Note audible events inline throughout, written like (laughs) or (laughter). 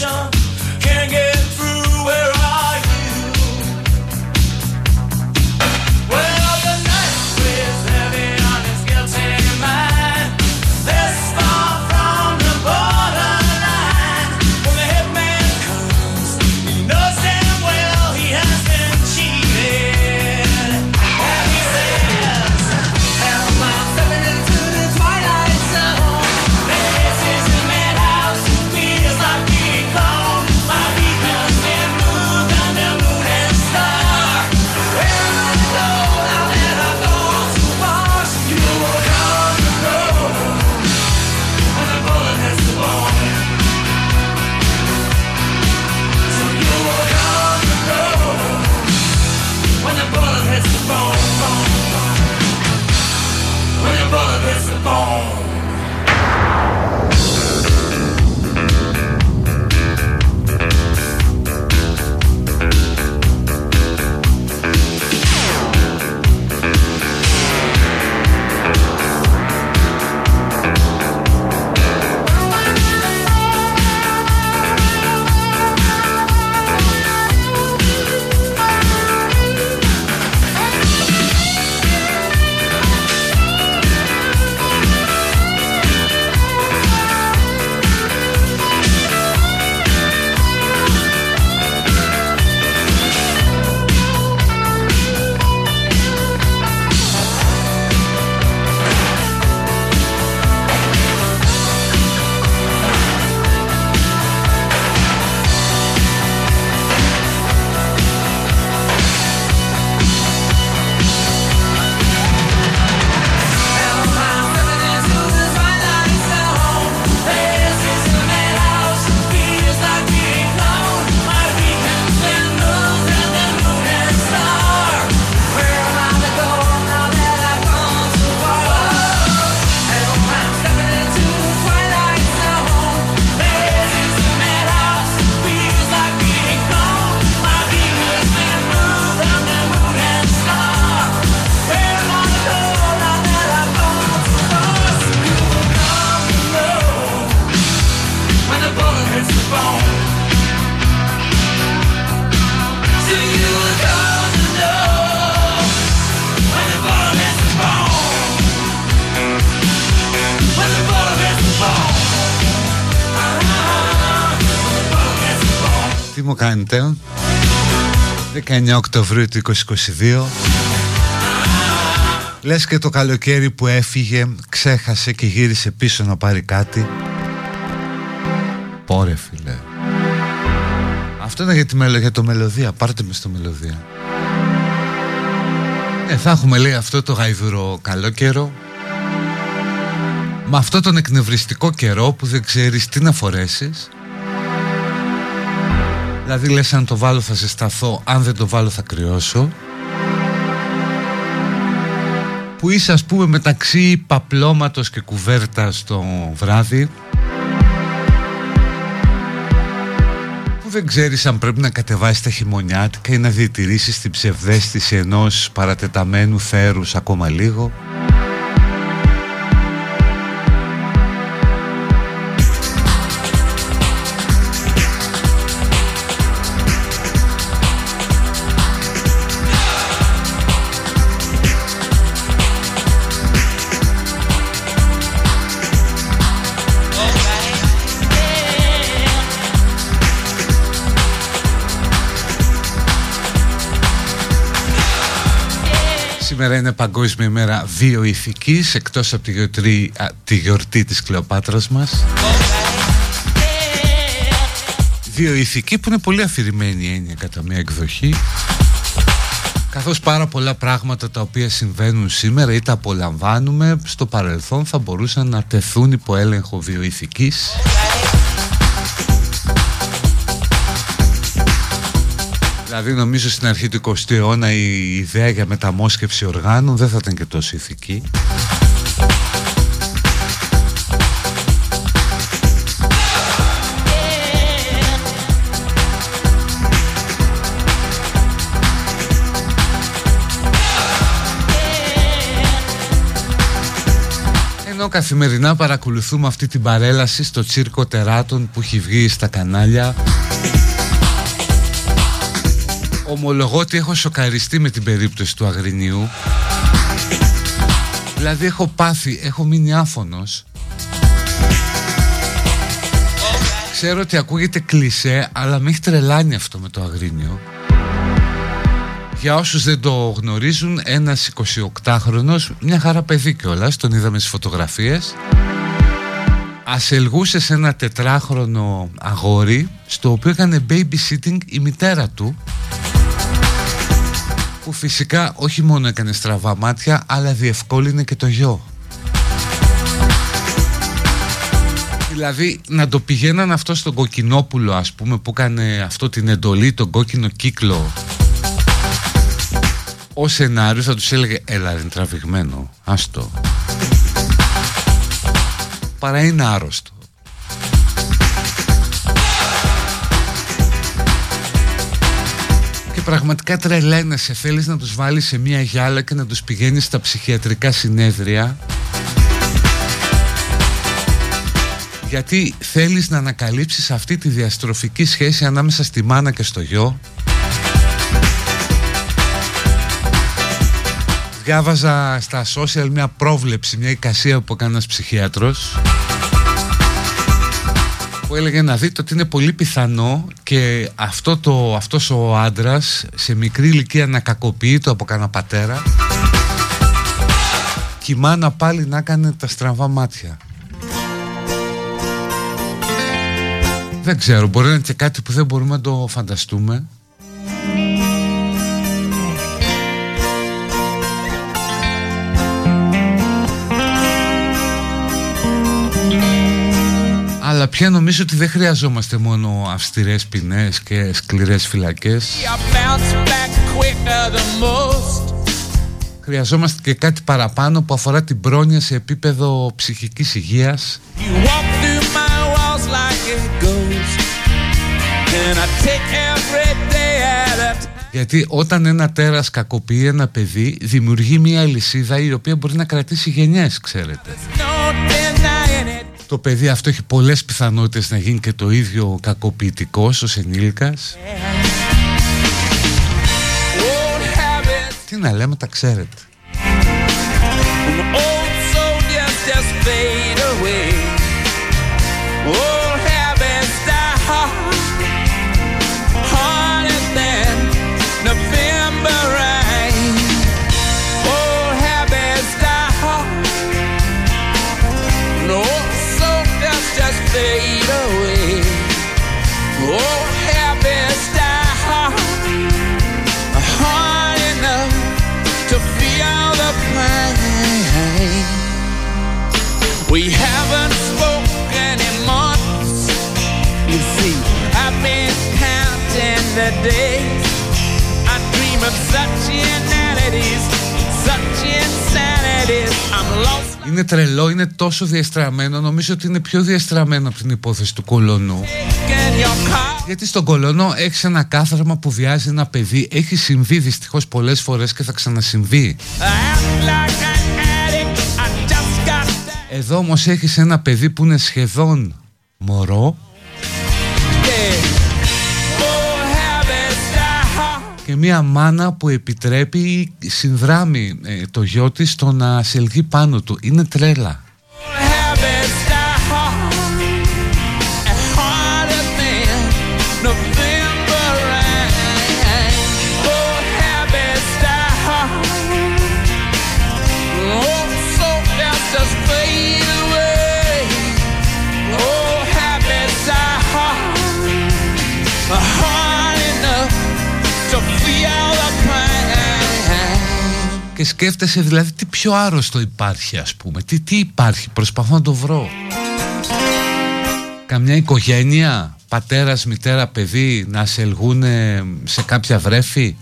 Revolution 19 Οκτωβρίου του 2022 Λες και το καλοκαίρι που έφυγε Ξέχασε και γύρισε πίσω να πάρει κάτι. Πόρε φίλε. Αυτό είναι για, τη μελο, για το μελωδία. Πάρτε με στο μελωδία. Ε, θα έχουμε λέει αυτό το γαϊδούρο καλό καιρό Με αυτό τον εκνευριστικό καιρό που δεν ξέρεις τι να φορέσεις Δηλαδή λες αν το βάλω θα ζεσταθώ, αν δεν το βάλω θα κρυώσω. που είσαι ας πούμε μεταξύ παπλώματος και κουβέρτας το βράδυ που δεν ξέρεις αν πρέπει να κατεβάσεις τα χειμωνιάτικα ή να διατηρήσεις την ψευδέστηση ενός παρατεταμένου θέρους ακόμα λίγο Σήμερα είναι Παγκόσμια ημέρα βιοειθικής εκτός από τη, γιορτή, τη γιορτή της Κλεοπάτρας μας. Βιοειθική που είναι πολύ αφηρημένη η έννοια κατά μια εκδοχή καθώς πάρα πολλά πράγματα τα οποία συμβαίνουν σήμερα ή τα απολαμβάνουμε στο παρελθόν θα μπορούσαν να τεθούν υπό έλεγχο βιοειθικής. Δηλαδή νομίζω στην αρχή του 20ου αιώνα η ιδέα για μεταμόσχευση οργάνων δεν θα ήταν και τόσο ηθική. Ενώ καθημερινά παρακολουθούμε αυτή την παρέλαση στο τσίρκο τεράτων που έχει βγει στα κανάλια Ομολογώ ότι έχω σοκαριστεί με την περίπτωση του Αγρινιού Δηλαδή έχω πάθει, έχω μείνει άφωνος. Ξέρω ότι ακούγεται κλισέ αλλά με έχει τρελάνει αυτό με το Αγρίνιο. Για όσους δεν το γνωρίζουν, ένας 28χρονος, μια χαρά παιδί κιόλας, τον είδαμε στις φωτογραφίες, ασελγούσε σε ένα τετράχρονο αγόρι, στο οποίο έκανε babysitting η μητέρα του, που φυσικά όχι μόνο έκανε στραβά μάτια αλλά διευκόλυνε και το γιο. Δηλαδή να το πηγαίναν αυτό στον Κοκκινόπουλο ας πούμε που έκανε αυτό την εντολή, τον κόκκινο κύκλο ο σενάριο θα τους έλεγε έλα είναι τραβηγμένο, άστο. Παρά είναι άρρωστο. Και πραγματικά τρελαίνεσαι. Θέλεις να τους βάλεις σε μια γυάλα και να τους πηγαίνεις στα ψυχιατρικά συνέδρια; Γιατί θέλεις να ανακαλύψεις αυτή τη διαστροφική σχέση ανάμεσα στη μάνα και στο γιο; Διάβαζα στα social μια πρόβλεψη, μια εικασία που έκανε ένας ψυχίατρος που έλεγε να δείτε ότι είναι πολύ πιθανό και αυτό το, αυτός ο άντρας σε μικρή ηλικία να κακοποιείται από κανένα πατέρα και η μάνα πάλι να έκανε τα στραβά μάτια. Δεν ξέρω, μπορεί να είναι και κάτι που δεν μπορούμε να το φανταστούμε αλλά πια νομίζω ότι δεν χρειαζόμαστε μόνο αυστηρές ποινές και σκληρές φυλακές. Χρειαζόμαστε και κάτι παραπάνω που αφορά την πρόνοια σε επίπεδο ψυχικής υγείας. Γιατί όταν ένα τέρας κακοποιεί ένα παιδί δημιουργεί μια λυσίδα η οποία μπορεί να κρατήσει γενιές ξέρετε το παιδί αυτό έχει πολλές πιθανότητες να γίνει και το ίδιο κακοποιητικός ως ενήλικας Τι να λέμε τα ξέρετε Είναι τρελό, είναι τόσο διαστραμμένο. Νομίζω ότι είναι πιο διαστραμμένο από την υπόθεση του κολονού. Γιατί στον κολονό έχεις ένα κάθαρμα που βιάζει ένα παιδί. Έχει συμβεί δυστυχώς πολλές φορές και θα ξανασυμβεί. Εδώ όμως έχεις ένα παιδί που είναι σχεδόν μωρό και μια μάνα που επιτρέπει ή συνδράμει ε, το γιο της στο να σελγεί πάνω του. Είναι τρέλα. Και σκέφτεσαι δηλαδή τι πιο άρρωστο υπάρχει ας πούμε. Τι, τι υπάρχει προσπαθώ να το βρω. Καμιά οικογένεια πατέρας, μητέρα, παιδί να σε ελγούν σε κάποια βρέφη;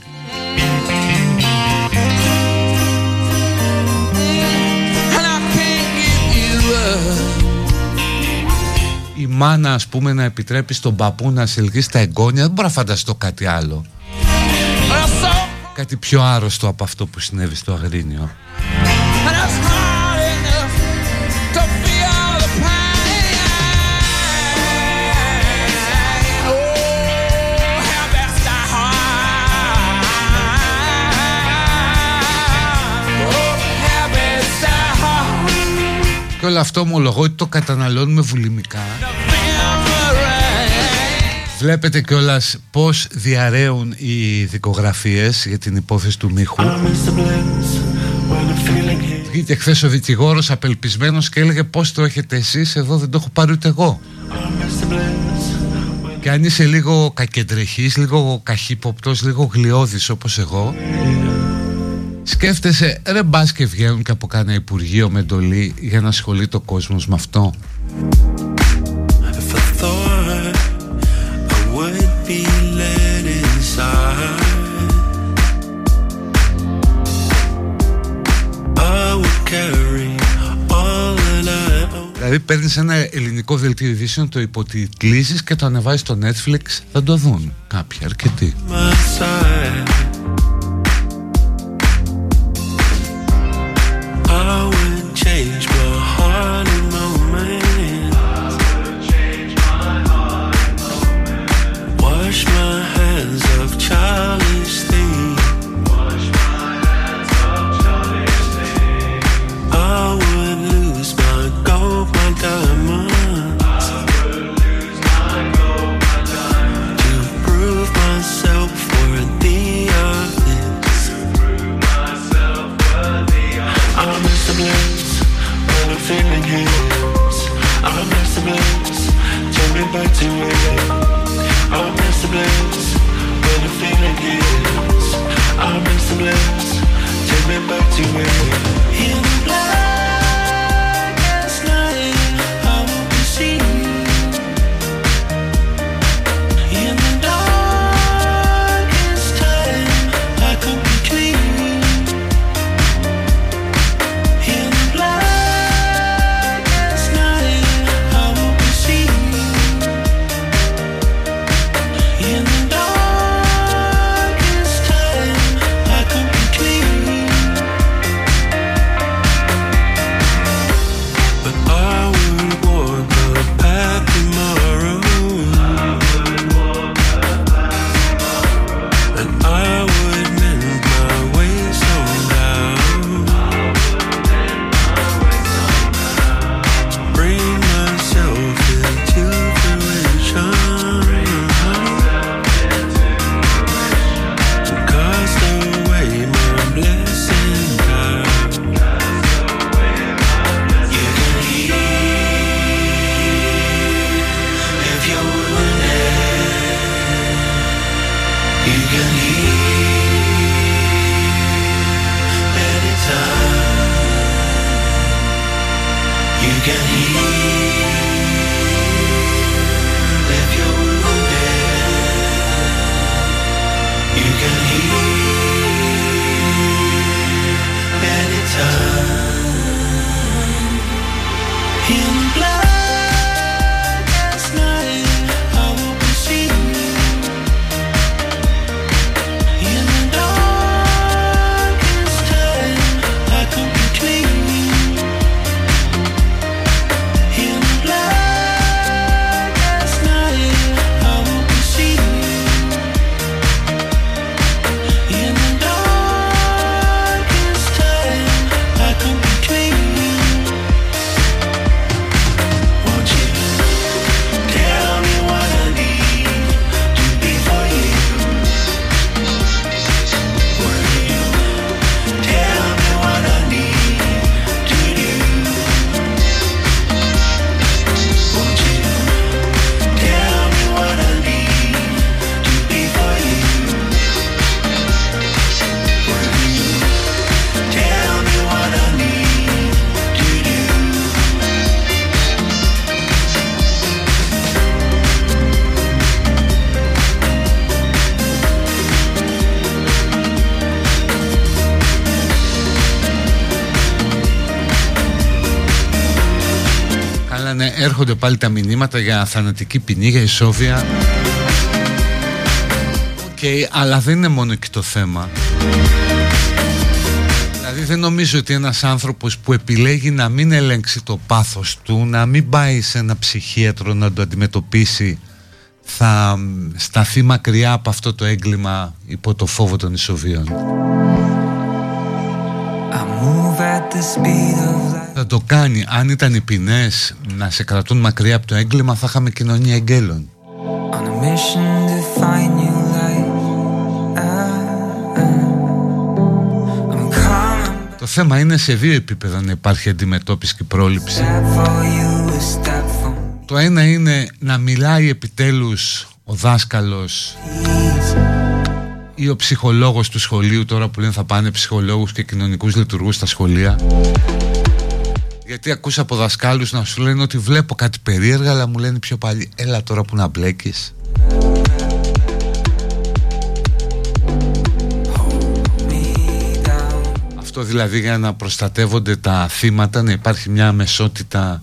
Η μάνα ας πούμε να επιτρέπει στον παππού να σε ελγεί στα εγγόνια δεν μπορώ να φανταστώ κάτι άλλο κάτι πιο άρρωστο από αυτό που συνέβη στο Αγρίνιο. Και όλο αυτό ομολογώ ότι το καταναλώνουμε βουλημικά Βλέπετε κιόλας πώς διαραίουν οι δικογραφίες για την υπόθεση του Μίχου. Βγήκε χθες ο δικηγόρος απελπισμένος και έλεγε πώς το έχετε εσείς, εδώ δεν το έχω πάρει ούτε εγώ. Και αν είσαι λίγο κακεντρεχής, λίγο καχύποπτος, λίγο γλιώδης όπως εγώ, σκέφτεσαι ρε μπας και βγαίνουν και από κάνα υπουργείο με εντολή για να ασχολεί το κόσμος με αυτό. Δηλαδή παίρνεις ένα ελληνικό δελτίο ειδήσεων, το υποτιτλίζεις και το ανεβάζεις στο Netflix, θα το δουν κάποιοι, αρκετοί. ναι έρχονται πάλι τα μηνύματα για θανατική ποινή, για ισόβια. OK, okay, αλλά δεν είναι μόνο εκεί το θέμα. Δηλαδή δεν νομίζω ότι ένας άνθρωπος που επιλέγει να μην ελέγξει το πάθος του Να μην πάει σε ένα ψυχίατρο να το αντιμετωπίσει Θα σταθεί μακριά από αυτό το έγκλημα υπό το φόβο των ισοβίων θα το κάνει. Αν ήταν οι ποινές να σε κρατούν μακριά από το έγκλημα, θα είχαμε κοινωνία εγγέλων. Το θέμα είναι σε δύο επίπεδα να υπάρχει αντιμετώπιση και πρόληψη. Το ένα είναι να μιλάει επιτέλους ο δάσκαλος ή ο ψυχολόγος του σχολείου τώρα που λένε θα πάνε ψυχολόγους και κοινωνικούς λειτουργούς στα σχολεία γιατί ακούσα από δασκάλους να σου λένε ότι βλέπω κάτι περίεργα αλλά μου λένε πιο πάλι έλα τώρα που να μπλέκεις Αυτό δηλαδή για να προστατεύονται τα θύματα να υπάρχει μια αμεσότητα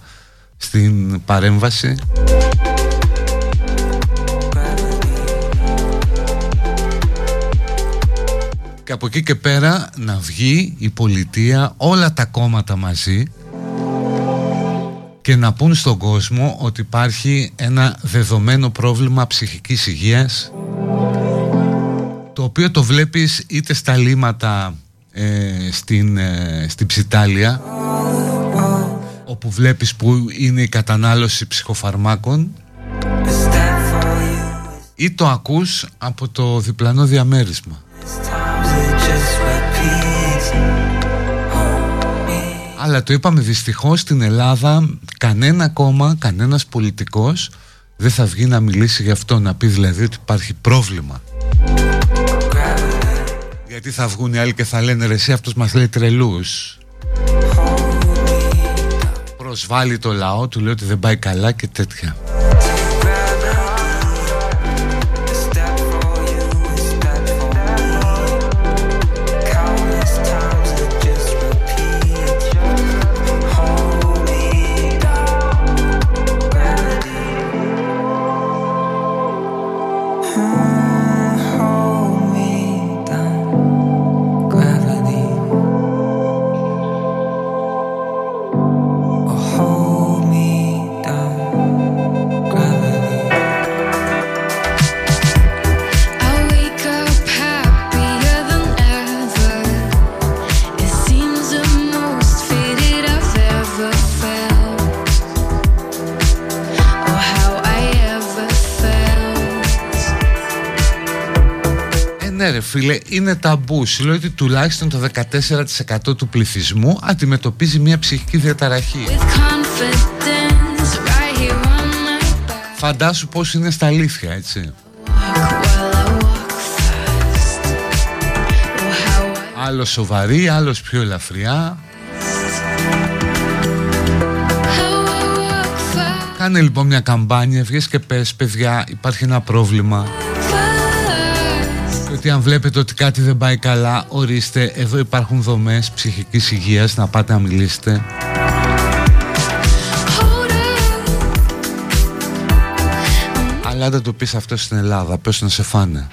στην παρέμβαση. Και από εκεί και πέρα να βγει η πολιτεία όλα τα κόμματα μαζί και να πούν στον κόσμο ότι υπάρχει ένα δεδομένο πρόβλημα ψυχικής υγείας το οποίο το βλέπεις είτε στα λίματα ε, στην, ε, στην Ψιτάλια όπου βλέπεις που είναι η κατανάλωση ψυχοφαρμάκων ή το ακούς από το διπλανό διαμέρισμα αλλά το είπαμε δυστυχώς στην Ελλάδα κανένα κόμμα, κανένας πολιτικός δεν θα βγει να μιλήσει γι' αυτό, να πει δηλαδή ότι υπάρχει πρόβλημα. Γιατί θα βγουν οι άλλοι και θα λένε ρε εσύ αυτός μας λέει τρελούς. Προσβάλλει το λαό, του λέει ότι δεν πάει καλά και τέτοια. Φίλε, είναι ταμπού. Σου λέω ότι τουλάχιστον το 14% του πληθυσμού αντιμετωπίζει μια ψυχική διαταραχή. Φαντάσου πώς είναι στα αλήθεια, έτσι. Άλλο σοβαρή, άλλος πιο ελαφριά. Κάνε λοιπόν μια καμπάνια, βγες και πες παιδιά υπάρχει ένα πρόβλημα ότι αν βλέπετε ότι κάτι δεν πάει καλά, ορίστε, εδώ υπάρχουν δομές ψυχικής υγείας, να πάτε να μιλήσετε. Αλλά δεν το πεις αυτό στην Ελλάδα, πες να σε φάνε.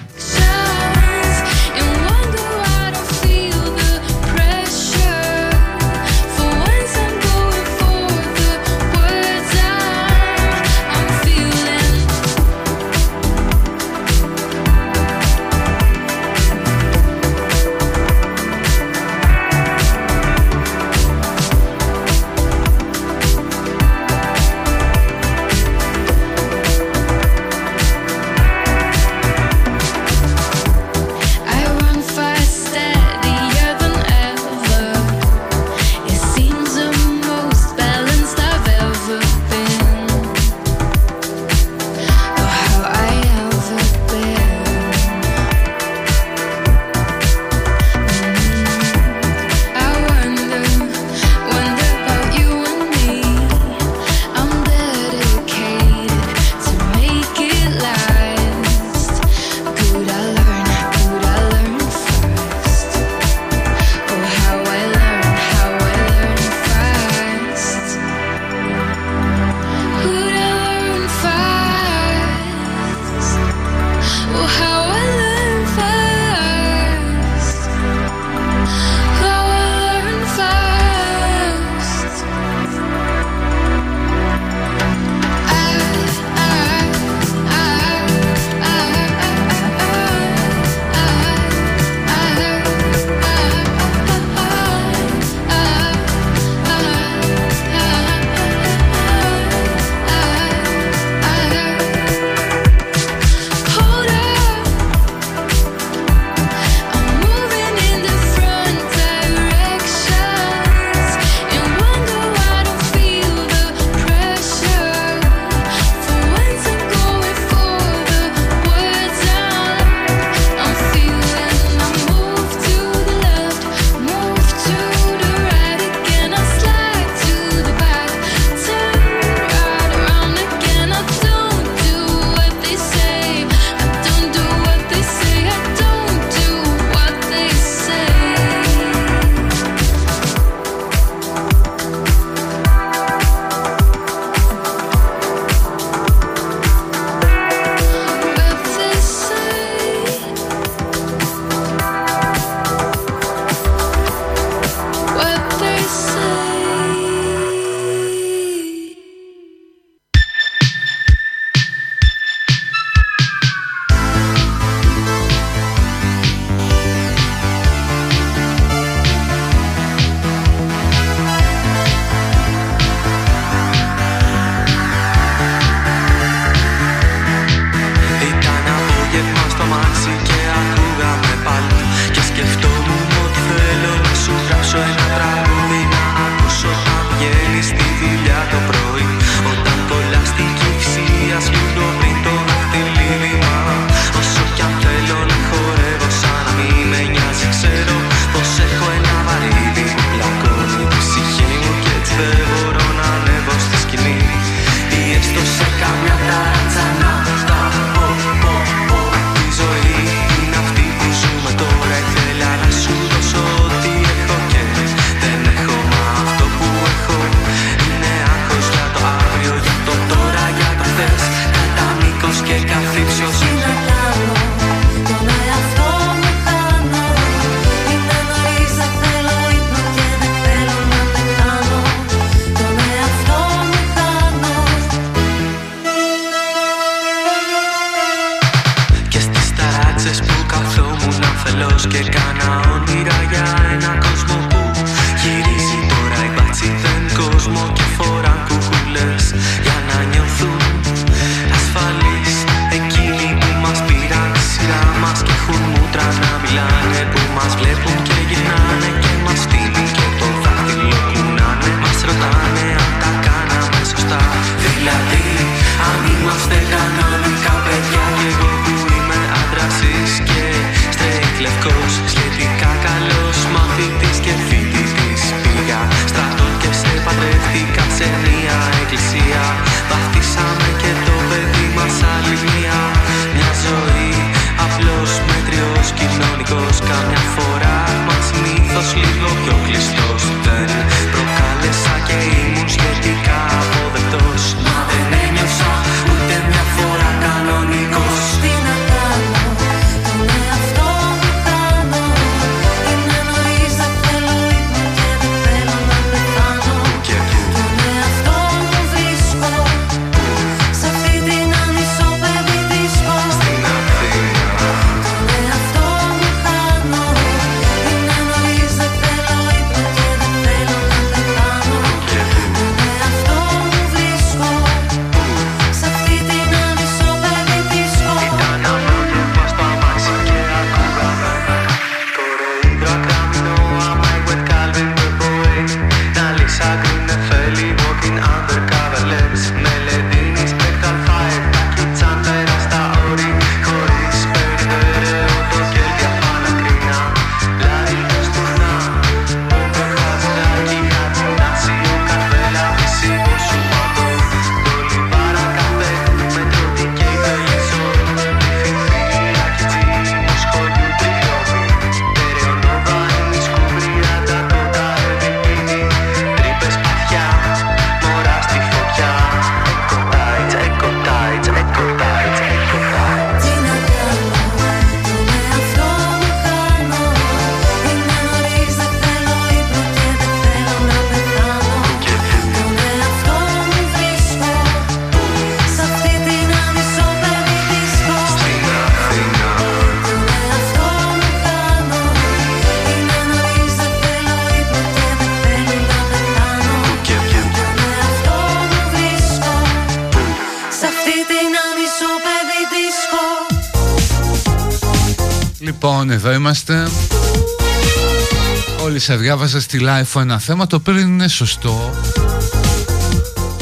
Όλοι σε διάβαζα στη Life ένα θέμα το οποίο είναι σωστό.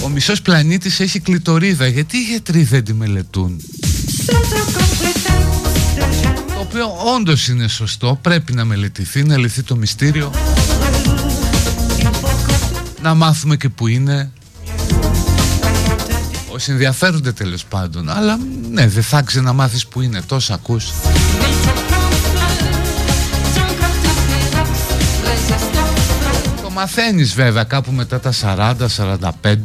Ο μισός πλανήτης έχει κλητορίδα. Γιατί οι γιατροί δεν τη μελετούν; Το οποίο όντως είναι σωστό. Πρέπει να μελετηθεί, να λυθεί το μυστήριο. Να μάθουμε και που είναι. Όσοι ενδιαφέρονται τέλος πάντων. Αλλά ναι, δεν θα να μάθεις που είναι. Τόσα ακούς. Μαθαίνεις βέβαια κάπου μετά τα 40-45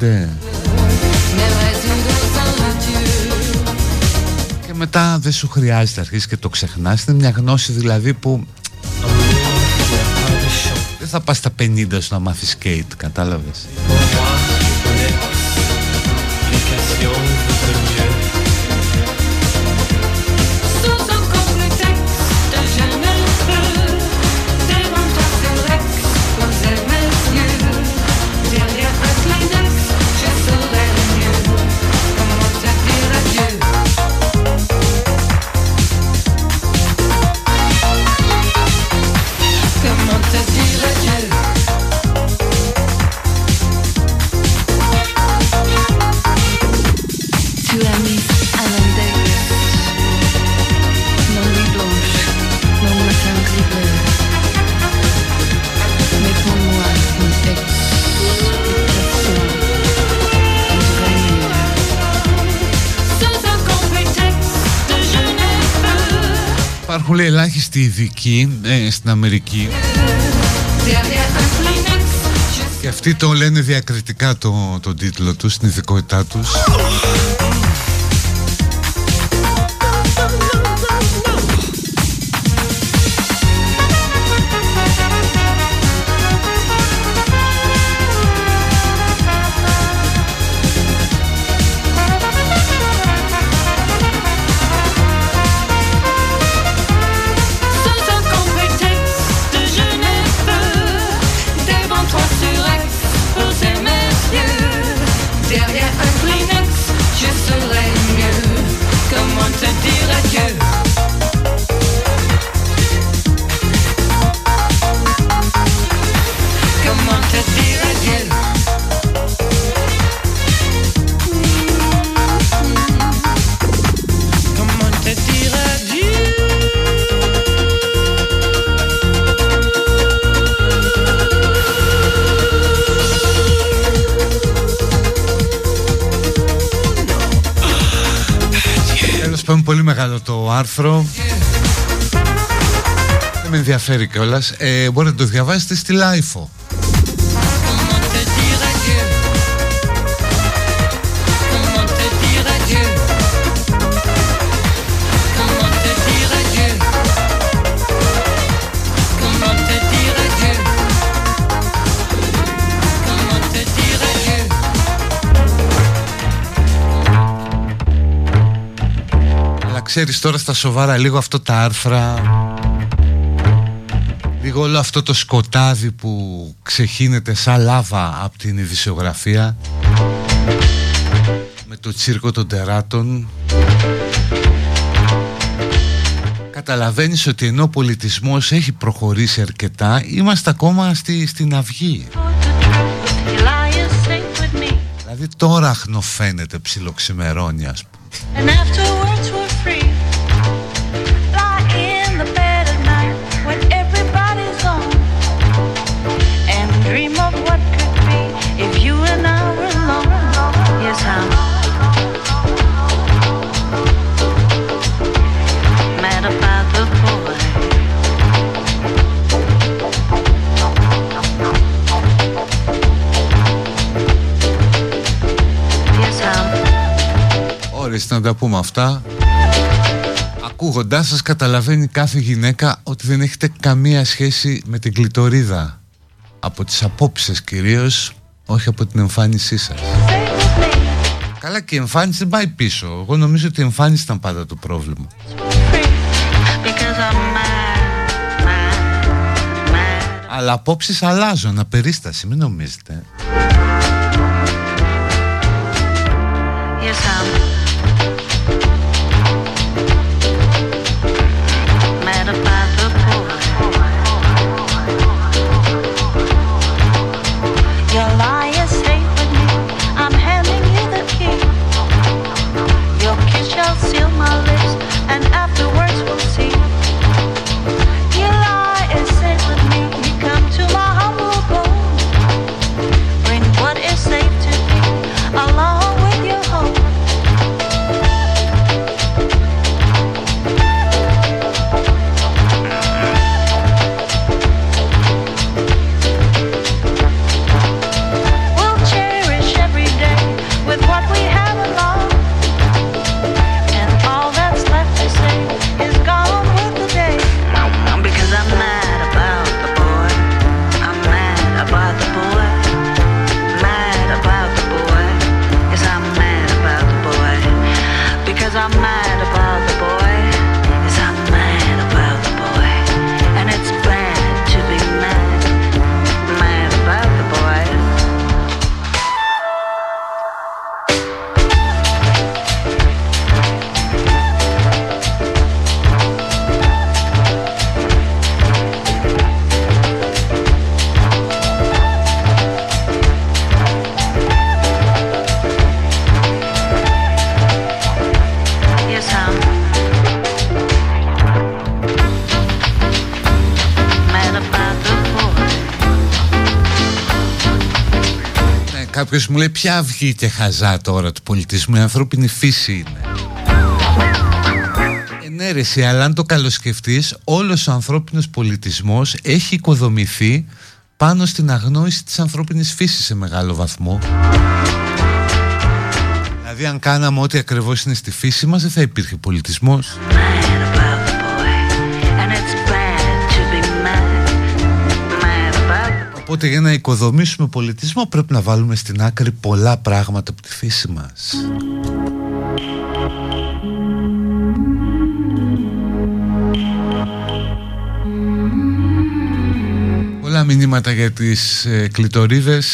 Και μετά δεν σου χρειάζεται αρχίσει και το ξεχνάς. Είναι μια γνώση δηλαδή που Δεν θα πας στα 50 σου να μάθεις skate Κατάλαβες λέει ελάχιστοι ειδικοί ε, στην Αμερική. Και αυτοί το λένε διακριτικά το, το τίτλο τους, στην ειδικότητά τους άρθρο Δεν με ενδιαφέρει κιόλας. ε, Μπορείτε να το διαβάσετε στη LiFO ξέρεις τώρα στα σοβαρά λίγο αυτό τα άρθρα Λίγο όλο αυτό το σκοτάδι που ξεχύνεται σαν λάβα από την ειδησιογραφία Με το τσίρκο των τεράτων. Καταλαβαίνεις ότι ενώ ο πολιτισμός έχει προχωρήσει αρκετά Είμαστε ακόμα στη, στην αυγή. Δηλαδή τώρα αχνοφαίνεται ψιλοξημερώνει ας πούμε τα πούμε αυτά. Ακούγοντάς σας καταλαβαίνει κάθε γυναίκα ότι δεν έχετε καμία σχέση με την κλητορίδα. Από τις απόψεις κυρίως, όχι από την εμφάνισή σας. Καλά και η εμφάνιση δεν πάει πίσω. Εγώ νομίζω ότι η εμφάνιση ήταν πάντα το πρόβλημα. Αλλά απόψεις αλλάζουν, απερίσταση, μην νομίζετε κάποιος μου λέει ποια αυγή και χαζά τώρα του πολιτισμού, η ανθρώπινη φύση είναι. Ενέρεση, αλλά αν το καλοσκεφτείς, όλος ο ανθρώπινος πολιτισμός έχει οικοδομηθεί πάνω στην αγνόηση της ανθρώπινης φύσης σε μεγάλο βαθμό. Δηλαδή αν κάναμε ό,τι ακριβώς είναι στη φύση μας δεν θα υπήρχε πολιτισμός. Οπότε για να οικοδομήσουμε πολιτισμό πρέπει να βάλουμε στην άκρη πολλά πράγματα από τη φύση μας. Πολλά μηνύματα για τις ε, κλητορίδες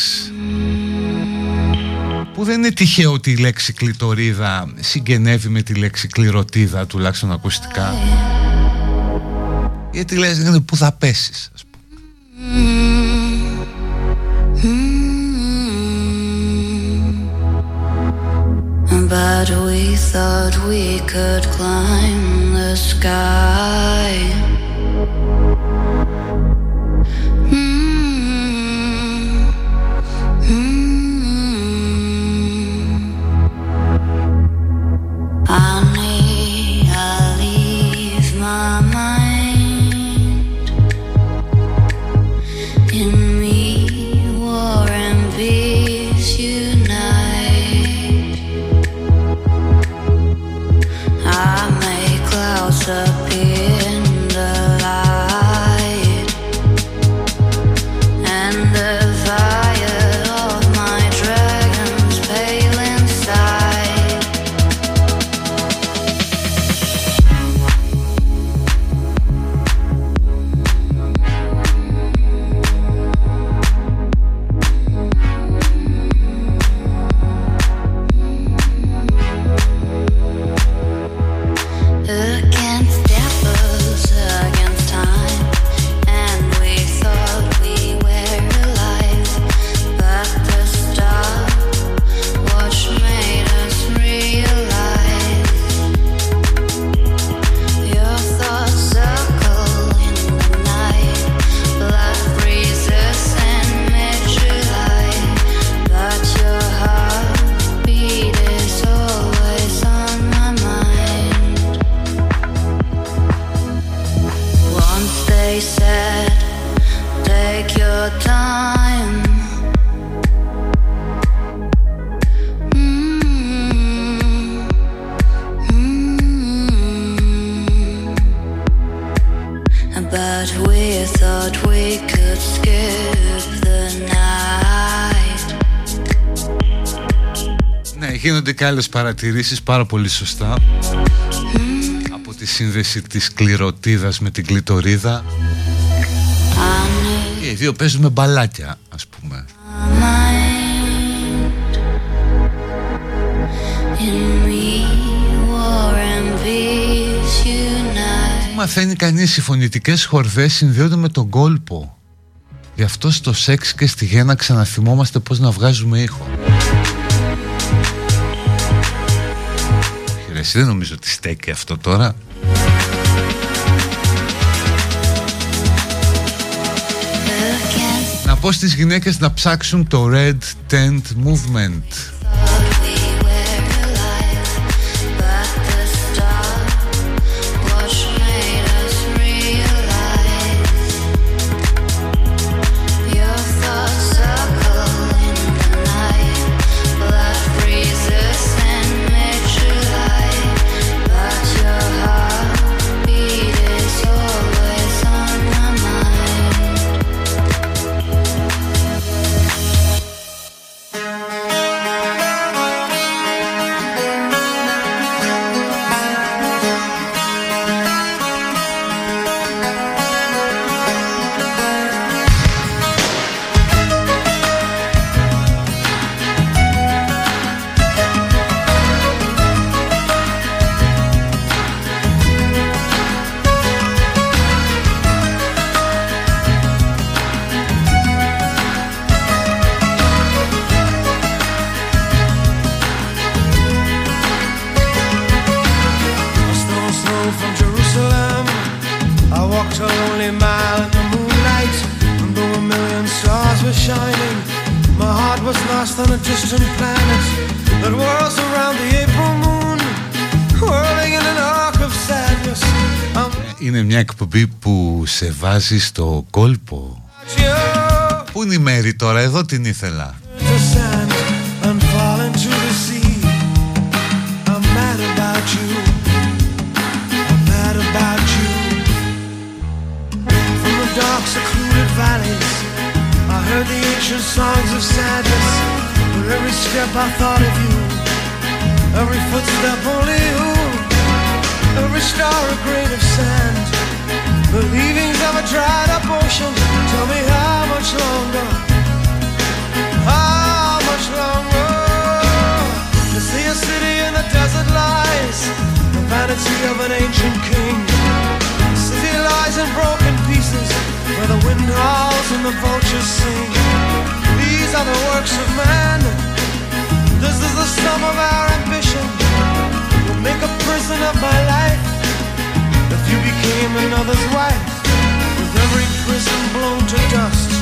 που δεν είναι τυχαίο ότι η λέξη κλητορίδα συγγενεύει με τη λέξη κληρωτίδα τουλάχιστον ακουστικά. Γιατί λες που θα πέσεις ας πούμε thought we could climb the sky. Άλλες παρατηρήσεις πάρα πολύ σωστά. Από τη σύνδεση της κληροτίδας με την κλητορίδα. Και οι δύο παίζουμε μπαλάκια ας πούμε. In me, war and peace unite. Μαθαίνει κανείς οι φωνητικές χορδές συνδέονται με τον κόλπο. Γι' αυτό στο σεξ και στη γέννα ξαναθυμόμαστε πώς να βγάζουμε ήχο εσύ δεν νομίζω ότι στέκει αυτό τώρα; Να πω στις γυναίκες να ψάξουν το Red Tent Movement σε βάζει στο κόλπο. Πού είναι η μέρη τώρα, εδώ την ήθελα. dark secluded valleys I heard the ancient songs of sadness With every step I thought of you Every footstep The vanity of an ancient king. City lies in broken pieces Where the wind howls and the vultures sing. These are the works of man. This is the sum of our ambition. Will make a prison of my life. If you became another's wife With every prison blown to dust.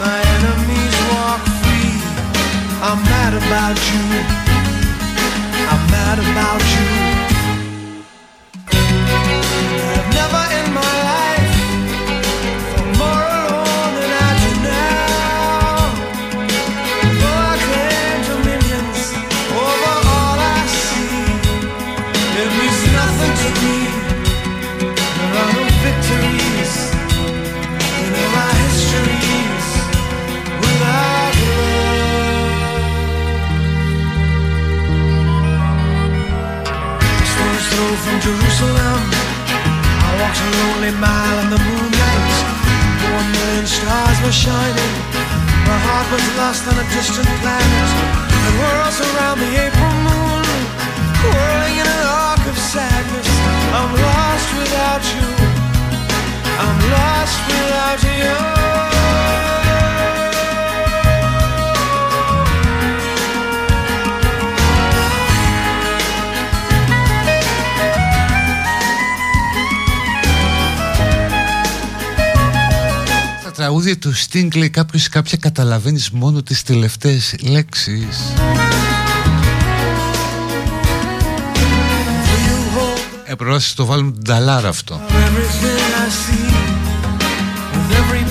My enemies walk free. I'm mad about you. I'm mad about you shining. My heart was lost on a distant planet. The world's around the April moon, whirling in an arc of sadness. I'm lost without you. I'm lost without you. Τραγούδια του Sting λέει κάποιος κάποια καταλαβαίνεις μόνο τις τελευταίες λέξεις. Έπρεπε το βάλουμε την ταλάρα αυτό. Kingdoms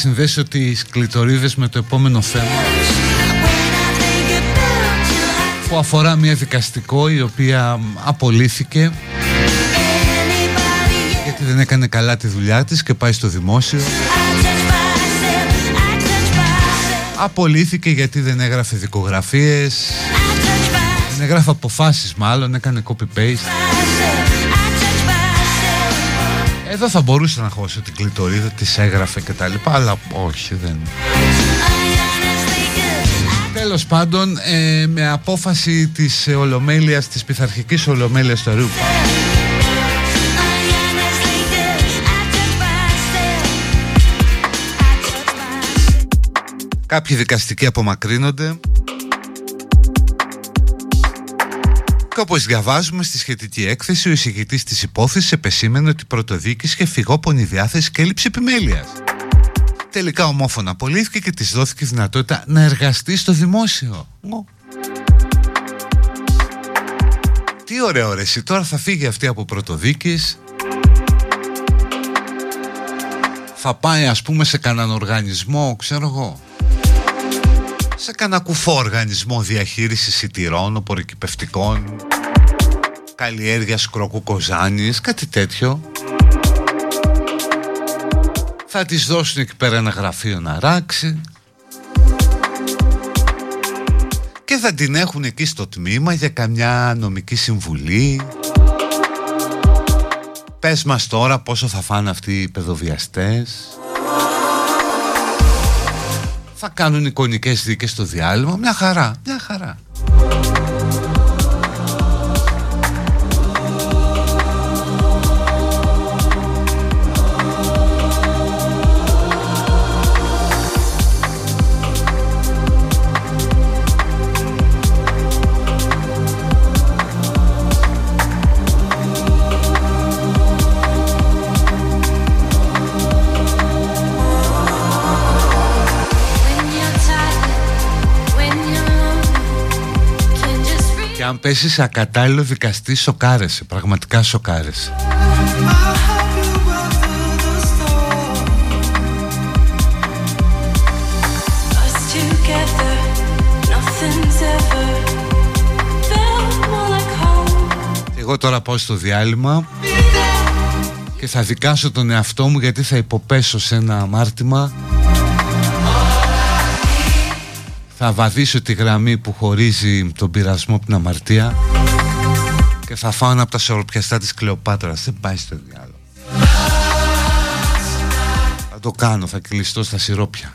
συνδέσω τις κλητορίδες με το επόμενο θέμα που αφορά μια δικαστικό η οποία απολύθηκε γιατί δεν έκανε καλά τη δουλειά της και πάει στο δημόσιο. Απολύθηκε γιατί δεν έγραφε δικογραφίες δεν έγραφε αποφάσεις μάλλον έκανε copy-paste εδώ θα μπορούσε να χώσει την κλειτορίδα, τη έγραφε και τα λοιπά, αλλά όχι δεν. Τέλος πάντων, ε, με απόφαση της Ολομέλειας, της πειθαρχικής Ολομέλειας του Αρούπα, Κάποιοι δικαστικοί απομακρύνονται Και όπως διαβάζουμε στη σχετική έκθεση, ο εισηγητής της υπόθεσης επεσήμενε ότι πρωτοδίκης είχε φυγόπονη διάθεση και έλλειψη επιμέλειας. Τελικά ομόφωνα απολύθηκε και της δόθηκε δυνατότητα να εργαστεί στο δημόσιο. Τι ωραία ωραία εσύ τώρα θα φύγει αυτή από πρωτοδίκης. Θα πάει ας πούμε σε κανέναν οργανισμό ξέρω εγώ. Σε κανένα κουφό οργανισμό διαχείρισης σιτηρών, οπορικυπευτικών, καλλιέργειας κροκού κοζάνης, κάτι τέτοιο. Θα της δώσουν εκεί πέρα ένα γραφείο να ράξει και θα την έχουν εκεί στο τμήμα για καμιά νομική συμβουλή. Πες μας τώρα πόσο θα φάνε αυτοί οι παιδοβιαστές θα κάνουν εικονικές δίκες στο διάλειμμα. Μια χαρά, μια χαρά. Αν πέσεις σε ακατάλληλο δικαστή σοκάρεσαι. Πραγματικά σοκάρεσαι. Εγώ τώρα πάω στο διάλειμμα και θα δικάσω τον εαυτό μου γιατί θα υποπέσω σε ένα αμάρτημα θα βαδίσω τη γραμμή που χωρίζει τον πειρασμό από την αμαρτία και θα φάω ένα από τα σοροπιαστά της Κλεοπάτρας. Δεν πάει στο διάλογο. Θα το κάνω θα κλειστώ στα σιρόπια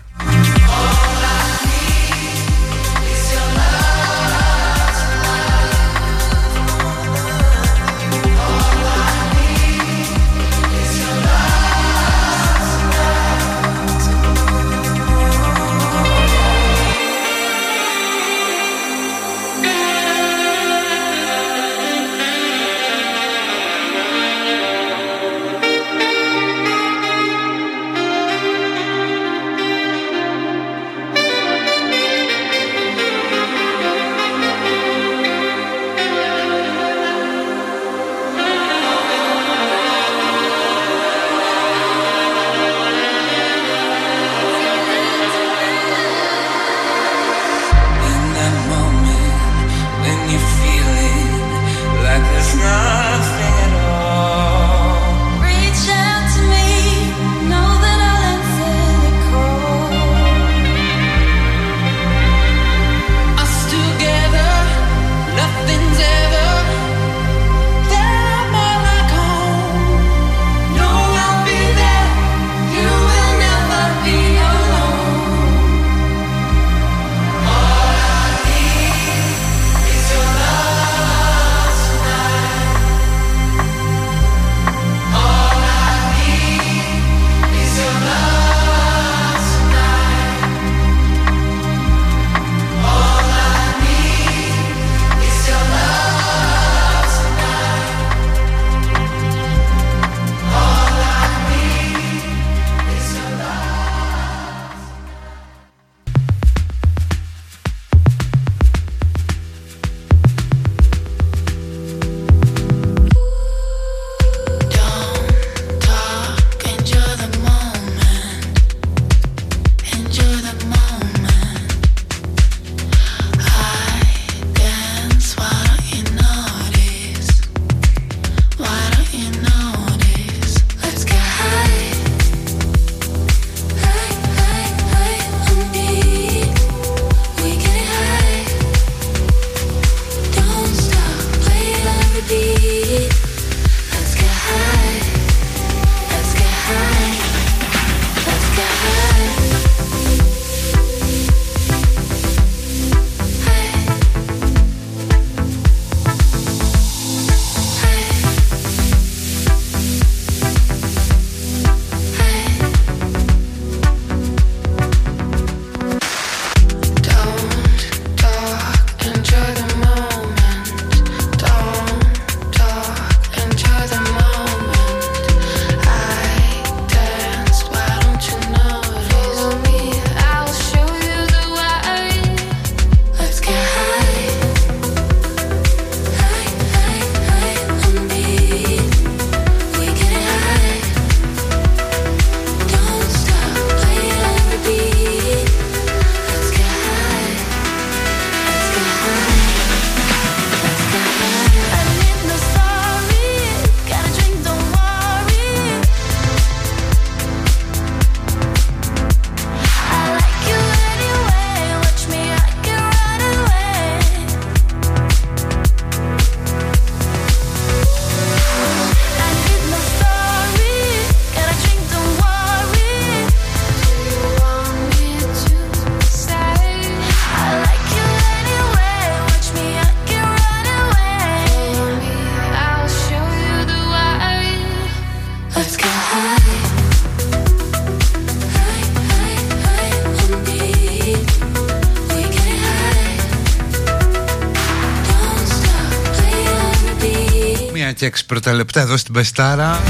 πρώτα λεπτά εδώ στην Πεστάρα.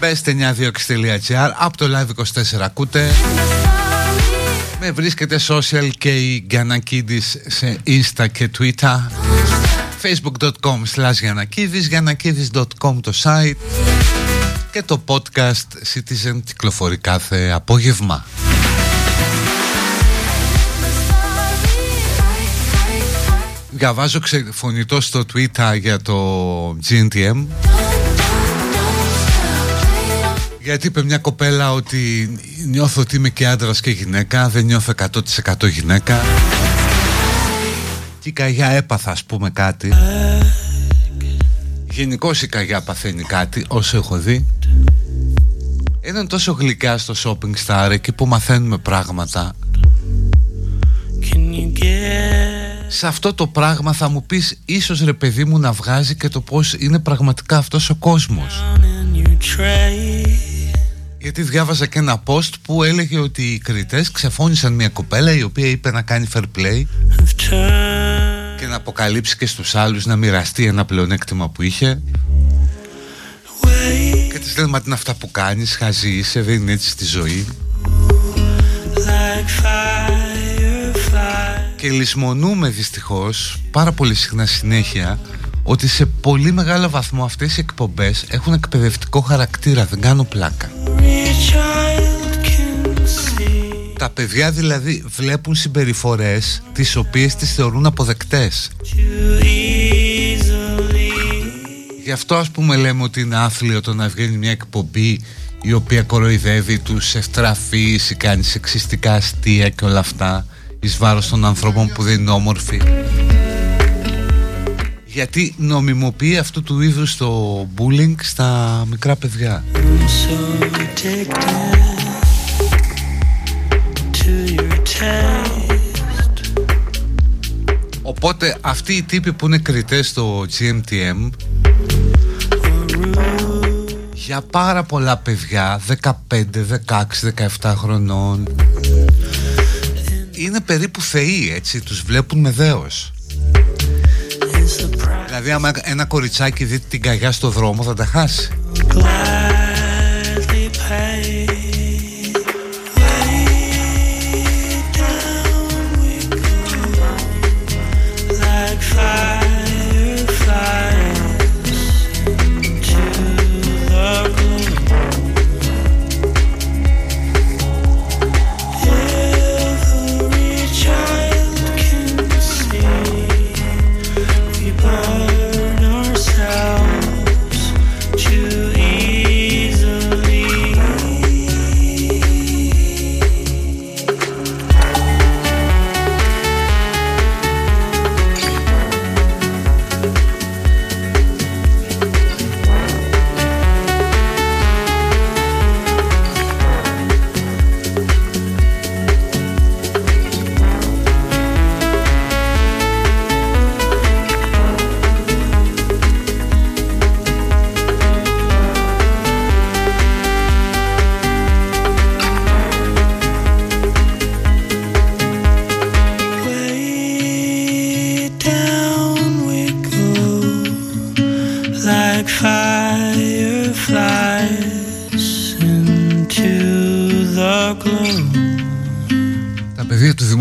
Best926.gr από το live24 ακούτε. Με βρίσκεται social και η Γιανακίδης σε insta και twitter. Facebook.com slash Γιανακίδης γιανακίδης.com το site. Και το podcast Citizen κυκλοφορεί κάθε απόγευμα Διαβάζω ξεφωνητό στο Twitter για το GNTM γιατί είπε μια κοπέλα ότι νιώθω ότι είμαι και άντρας και γυναίκα Δεν νιώθω 100% γυναίκα. Και η καγιά έπαθα ας πούμε κάτι. Γενικώς η καγιά παθαίνει κάτι όσο έχω δει. Είναι τόσο γλυκά στο shopping star εκεί που μαθαίνουμε πράγματα σε αυτό το πράγμα θα μου πεις ίσως ρε παιδί μου να βγάζει και το πως είναι πραγματικά αυτός ο κόσμος γιατί διάβαζα και ένα post που έλεγε ότι οι κριτές ξεφώνησαν μια κοπέλα η οποία είπε να κάνει fair play και να αποκαλύψει και στους άλλους να μοιραστεί ένα πλεονέκτημα που είχε. Και της λένε μα τι είναι αυτά που κάνεις, χαζή είσαι, δεν είναι έτσι στη ζωή και λησμονούμε δυστυχώς πάρα πολύ συχνά συνέχεια ότι σε πολύ μεγάλο βαθμό αυτές οι εκπομπές έχουν εκπαιδευτικό χαρακτήρα, δεν κάνω πλάκα. Τα παιδιά δηλαδή βλέπουν συμπεριφορές τις οποίες τις θεωρούν αποδεκτές. Γι' αυτό ας πούμε λέμε ότι είναι άθλιο το να βγαίνει μια εκπομπή η οποία κοροϊδεύει τους ευτραφείς ή κάνει σεξιστικά αστεία και όλα αυτά εις βάρος των ανθρώπων που δεν είναι όμορφοι. Γιατί νομιμοποιεί αυτού του είδους το bullying στα μικρά παιδιά; Οπότε αυτοί οι τύποι που είναι κριτές στο GMTM για πάρα πολλά παιδιά 15, 16, 17 χρονών είναι περίπου θεοί έτσι τους βλέπουν με δέος. Δηλαδή άμα ένα κοριτσάκι δει την καγιά στο δρόμο θα τα χάσει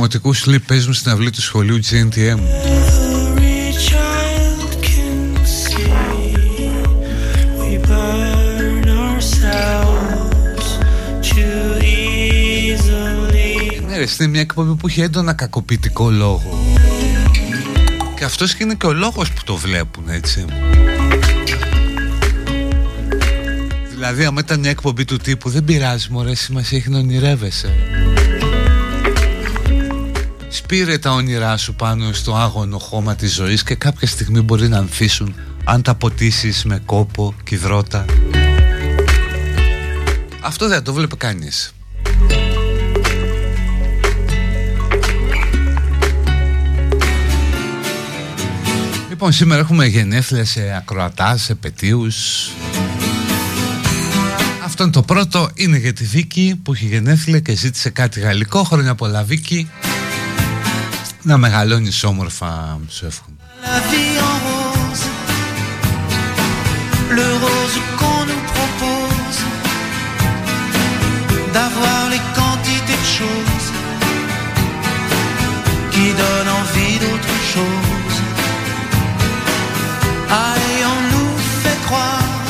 δημοτικού σλίπ παίζουν στην αυλή του σχολείου GNTM. Ναι, είναι μια εκπομπή που έχει έντονα κακοποιητικό λόγο. Και αυτός και είναι και ο λόγος που το βλέπουν, έτσι. Δηλαδή, άμα ήταν μια εκπομπή του τύπου, δεν πειράζει, μωρέ, σημασία έχει να ονειρεύεσαι. Σπήρε τα όνειρά σου πάνω στο άγωνο χώμα της ζωής και κάποια στιγμή μπορεί να ανθίσουν αν τα ποτίσεις με κόπο και υδρότα. Αυτό δεν το βλέπει κανείς. Λοιπόν, σήμερα έχουμε γενέθλια σε ακροατά, σε πετίους. Αυτό είναι το πρώτο, είναι για τη Βίκη που έχει γενέθλια και ζήτησε κάτι γαλλικό. Χρόνια πολλά Βίκη. Να μεγαλώνεις όμορφα σου εύχομαι le rose qu'on nous propose, d'avoir les quantités de choses qui donnent envie d'autre chose. Allez, on nous fait croire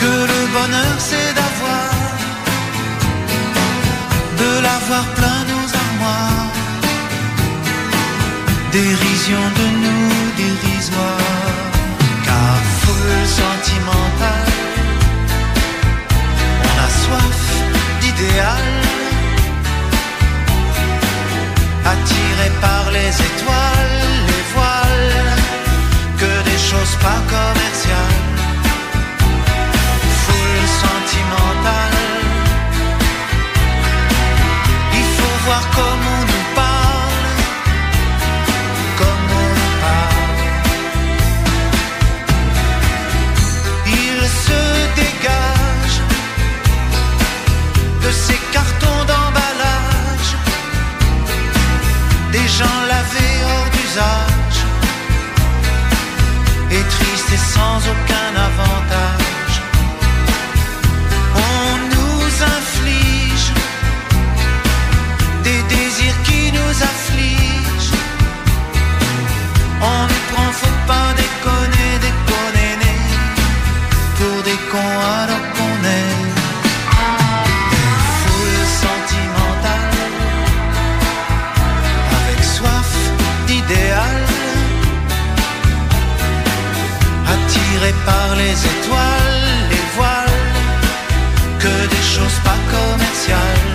que le bonheur c'est d'avoir, de l'avoir plein dérision de nous dérisoire, car foule sentimentale, on a soif d'idéal. Attiré par les étoiles, les voiles, que des choses pas commerciales. Il faut voir sans aucun avantage. On nous inflige des désirs qui nous affligent. On par les étoiles, les voiles, que des choses pas commerciales,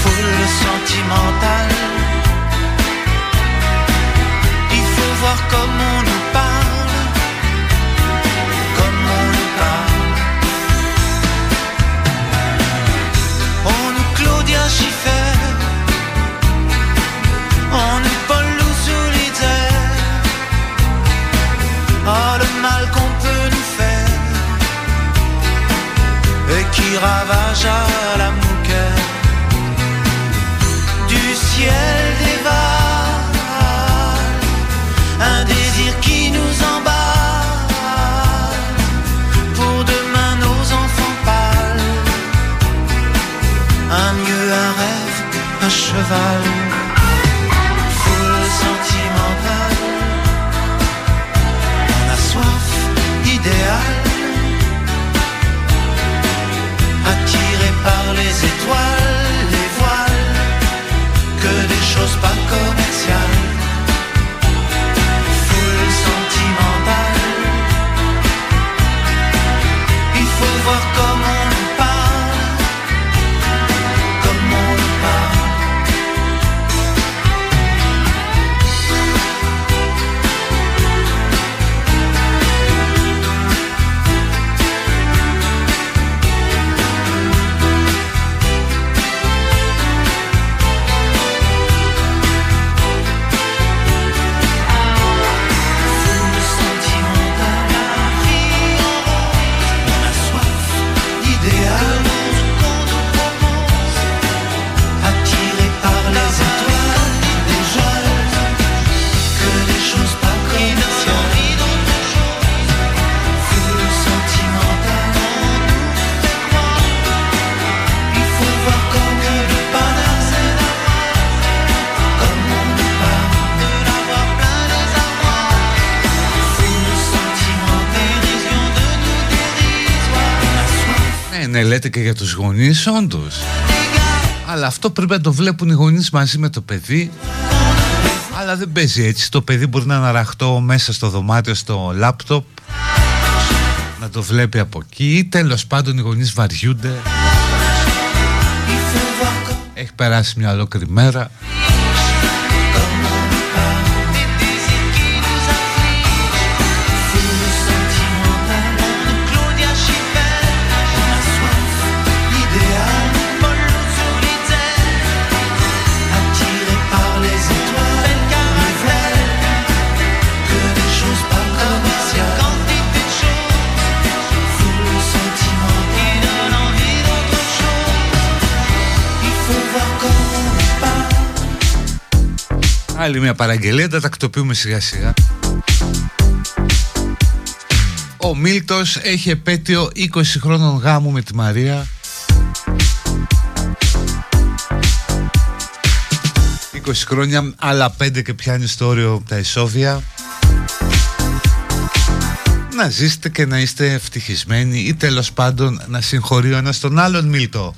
foule sentimentale. Il faut voir comme on ravage à la mouquette Du ciel dévale Un désir qui nous emballe. Pour demain nos enfants pâles. Un mieux, un rêve, un cheval λέτε και για τους γονείς, όντως. Αλλά αυτό πρέπει να το βλέπουν οι γονείς μαζί με το παιδί. Αλλά δεν παίζει έτσι. Το παιδί μπορεί να αναραχτώ μέσα στο δωμάτιο, στο λάπτοπ. Να το βλέπει από εκεί. Τέλος πάντων οι γονείς βαριούνται. Il faut voir comme Έχει περάσει μια ολόκληρη μέρα. Άλλη μια παραγγελία, τα τακτοποιούμε σιγά σιγά. Ο Μίλτος έχει επέτειο 20 χρόνων γάμου με τη Μαρία. 20 χρόνια, άλλα 5 και πιάνεις στο όριο τα ισόβια. Να ζήσετε και να είστε ευτυχισμένοι ή τέλος πάντων να συγχωρεί ο ένας τον άλλον Μίλτο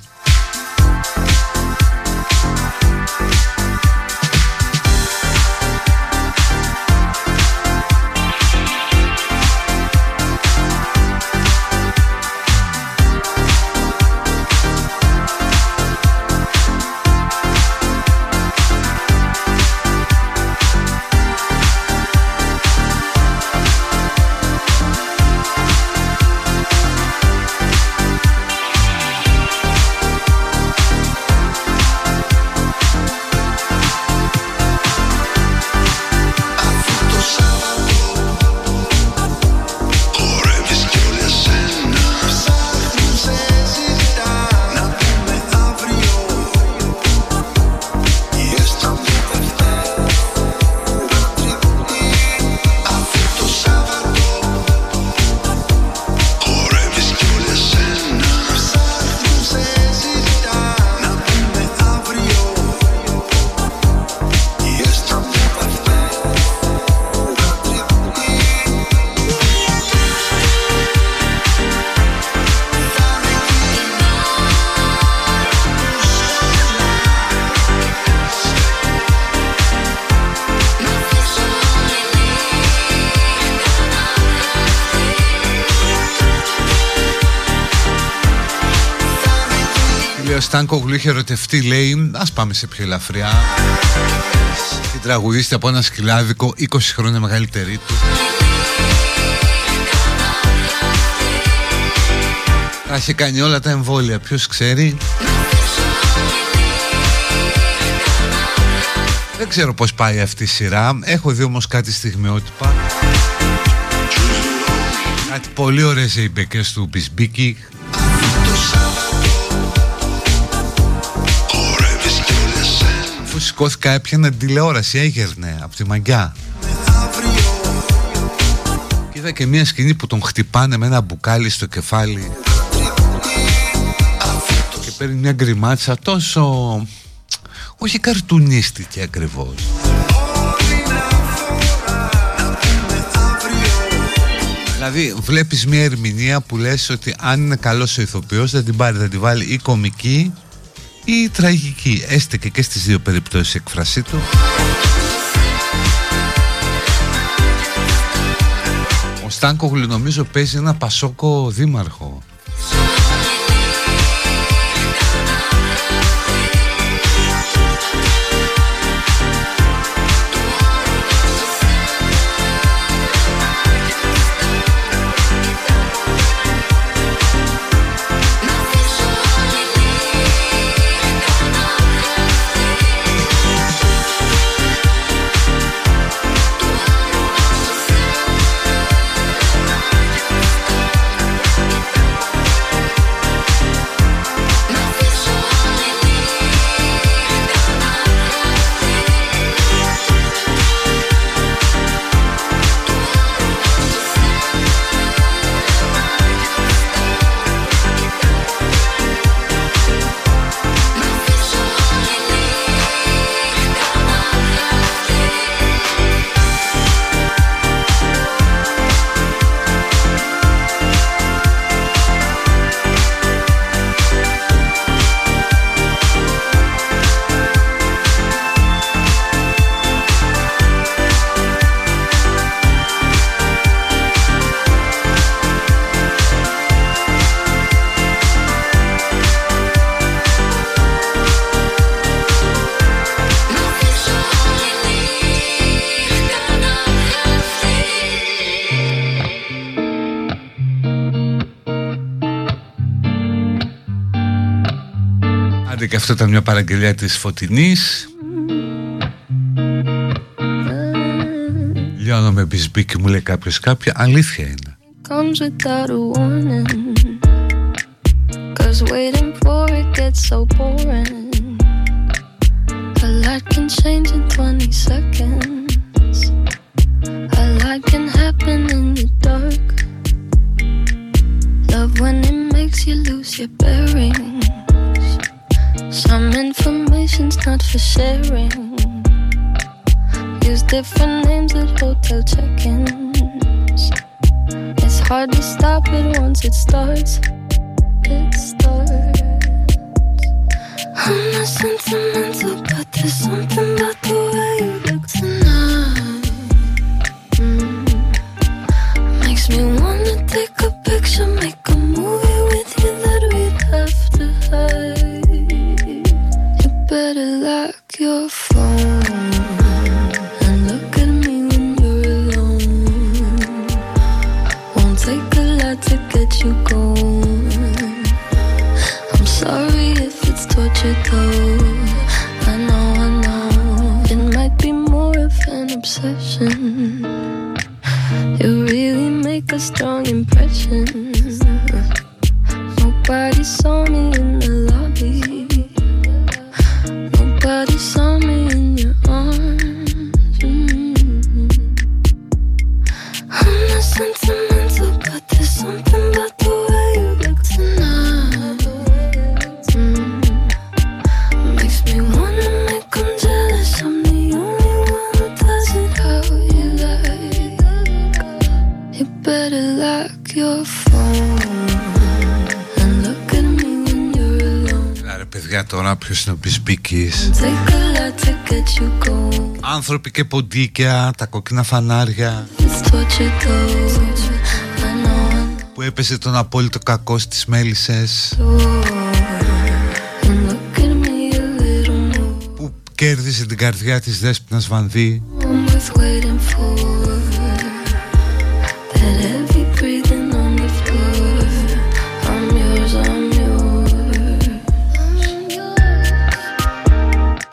Στάνκογλου είχε ερωτευτεί λέει Ας πάμε σε πιο ελαφριά. Την τραγουδίστη από ένα σκυλάδικο 20 χρόνια μεγαλύτερη του. Θα είχε κάνει όλα τα εμβόλια Ποιος ξέρει. Δεν ξέρω πως πάει αυτή η σειρά. Έχω δει όμως κάτι στιγμιότυπα. Κάτι πολύ ωραίες οι μπεκές του Μπισμπίκη σηκώθηκα έπιανα τηλεόραση, έγερνε από τη μαγκιά. Και είδα και μια σκηνή που τον χτυπάνε με ένα μπουκάλι στο κεφάλι και παίρνει μια γκριμάτσα τόσο... Όχι καρτουνίστηκε ακριβώς. Δηλαδή βλέπεις μια ερμηνεία που λες ότι αν είναι καλός ο ηθοποιός θα την πάρει, θα την βάλει ή κομική ή τραγική έστε και, και στις δύο περιπτώσεις εκφρασή του. Ο Στάνκογλου νομίζω παίζει ένα πασόκο δήμαρχο αυτό ήταν μια παραγγελία της Φωτεινής. Λιώνω με μπισμπίκι μου λέει κάποιος κάποια. Αλήθεια είναι. Comes without a warning. Cause waiting for it gets so boring. A lot can change in 20 seconds τώρα ποιος είναι ο Μπισμπίκης Άνθρωποι και ποντίκια, τα κοκκίνα φανάρια Που έπεσε τον απόλυτο κακό στις μέλισσες. Που κέρδισε την καρδιά της Δέσποινας Βανδύ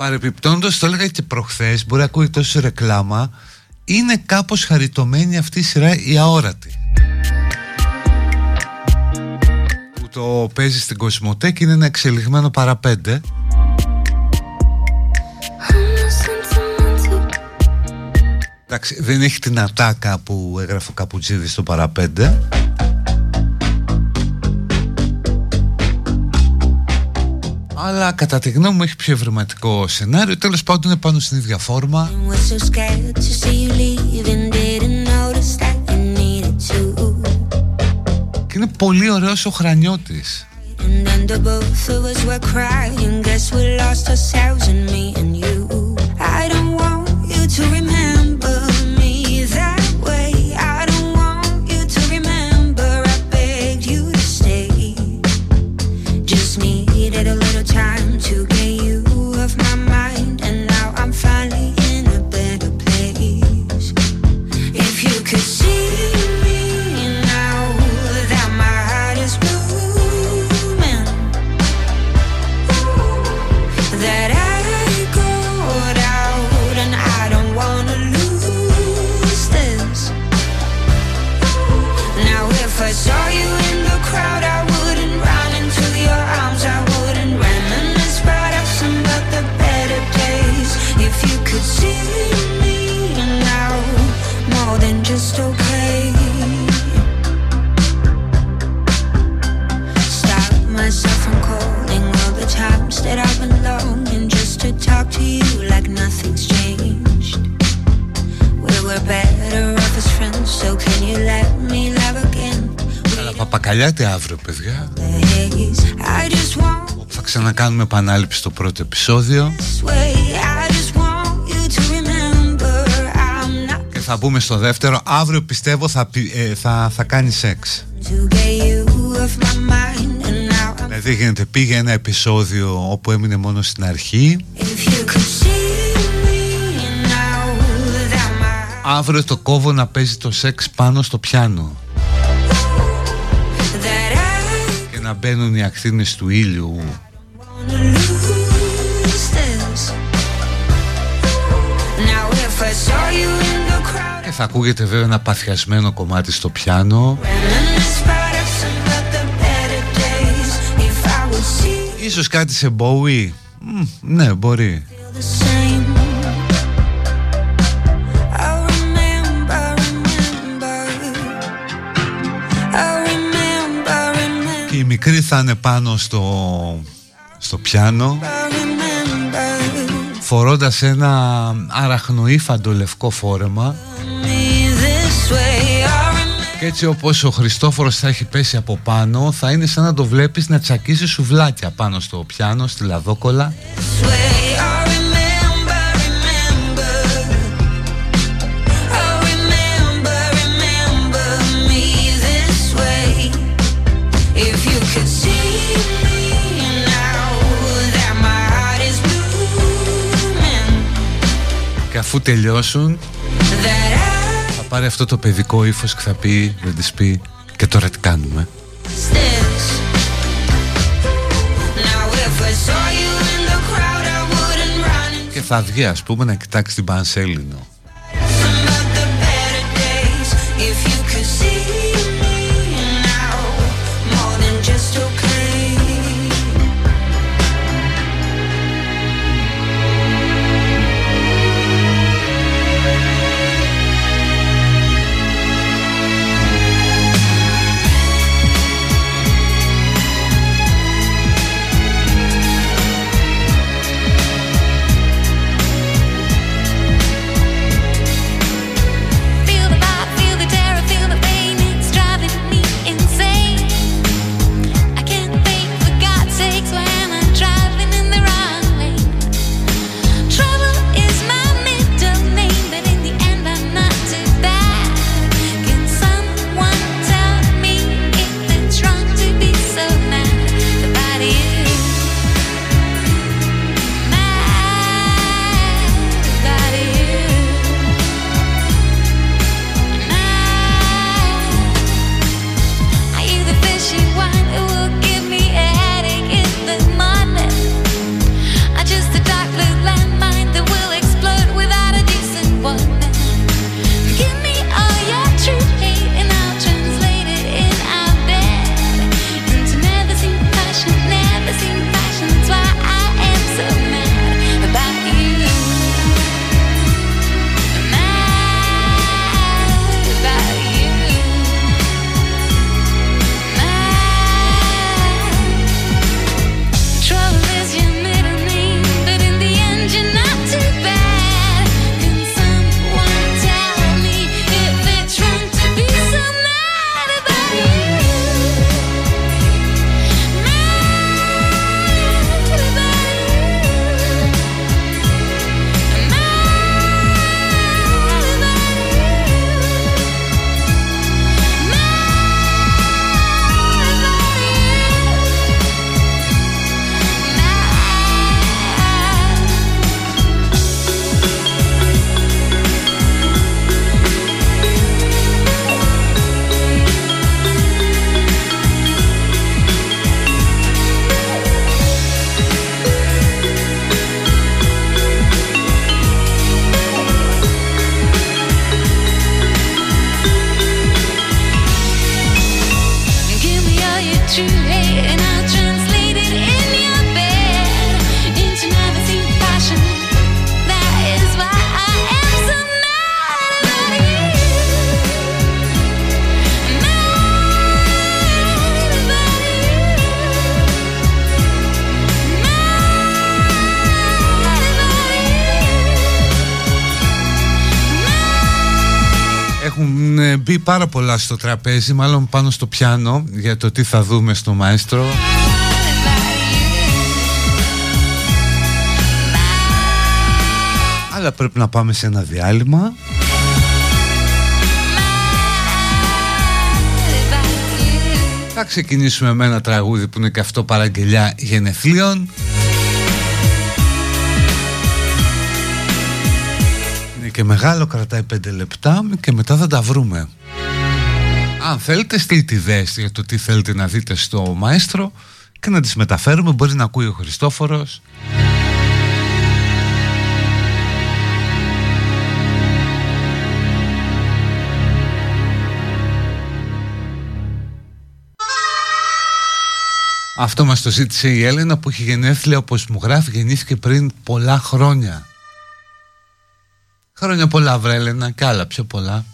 Παρεπιπτόντως, το έλεγα και προχθές, μπορεί να ακούει τόσο ρεκλάμα, είναι κάπως χαριτωμένη αυτή η σειρά η αόρατη. Που το παίζει στην Κοσμοτέκ είναι ένα εξελιγμένο παραπέντε. Εντάξει, δεν έχει την ατάκα που έγραφε ο Καπουτζίδης στο παραπέντε. αλλά κατά τη γνώμη μου έχει πιο ευρηματικό σενάριο. Τέλος πάντων είναι πάνω στην ίδια φόρμα. Και είναι πολύ ωραίος ο χρανιώτης. to remember Καλάτε αύριο παιδιά. Θα ξανακάνουμε επανάληψη στο πρώτο επεισόδιο. Και θα μπούμε στο δεύτερο. Αύριο πιστεύω θα, ε, θα, θα κάνει σεξ. Δηλαδή γίνεται πήγε ένα επεισόδιο όπου έμεινε μόνο στην αρχή. Αύριο το κόβω να παίζει το σεξ πάνω στο πιάνο. να μπαίνουν οι ακτίνες του ήλιου. Και θα ακούγεται βέβαια ένα παθιασμένο κομμάτι στο πιάνο. Ίσως κάτι σε Bowie. Ναι μπορεί. Και η μικρή θα είναι πάνω στο, στο πιάνο φορώντας ένα αραχνοήφαντο λευκό φόρεμα. Και έτσι όπως ο Χριστόφορος θα έχει πέσει από πάνω θα είναι σαν να το βλέπεις να τσακίζει σουβλάκια πάνω στο πιάνο, στη λαδόκολα αφού τελειώσουν Θα πάρει αυτό το παιδικό ύφος και θα πει Δεν της πει και τώρα τι κάνουμε Και θα βγει ας πούμε να κοιτάξει την Πανσέλινο πάρα πολλά στο τραπέζι, μάλλον πάνω στο πιάνο για το τι θα δούμε στο μαέστρο. Αλλά πρέπει να πάμε σε ένα διάλειμμα. Θα ξεκινήσουμε με ένα τραγούδι που είναι και αυτό παραγγελιά γενεθλίων. και μεγάλο κρατάει 5 λεπτά και μετά θα τα βρούμε. Αν θέλετε στείλτε ιδέες για το τι θέλετε να δείτε στο μαέστρο και να τις μεταφέρουμε. Μπορεί να ακούει ο Χριστόφορος. Αυτό μας το ζήτησε η Έλενα που έχει γενέθλια όπως μου γράφει γεννήθηκε πριν πολλά χρόνια. Χρόνια πολλά βρέλενα και άλλα πιο πολλά.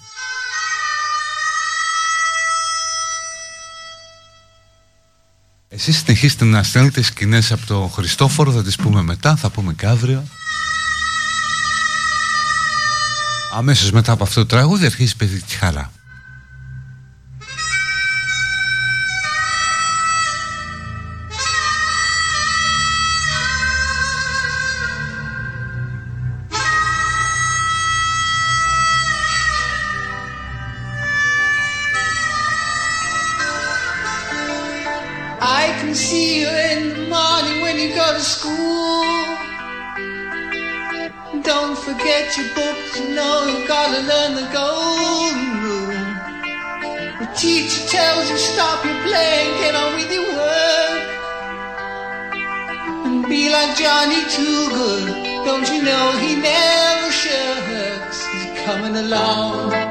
Εσείς συνεχίστε να στέλνετε σκηνές από τον Χριστόφορο, θα τις πούμε μετά, θα πούμε και αύριο. Αμέσως μετά από αυτό το τραγούδι αρχίζει παιδί τη χαρά. Forget your books, you know you gotta learn the golden rule. The teacher tells you stop your playing, get on with your work. And be like Johnny Too Good. Don't you know he never shirks? He's coming along.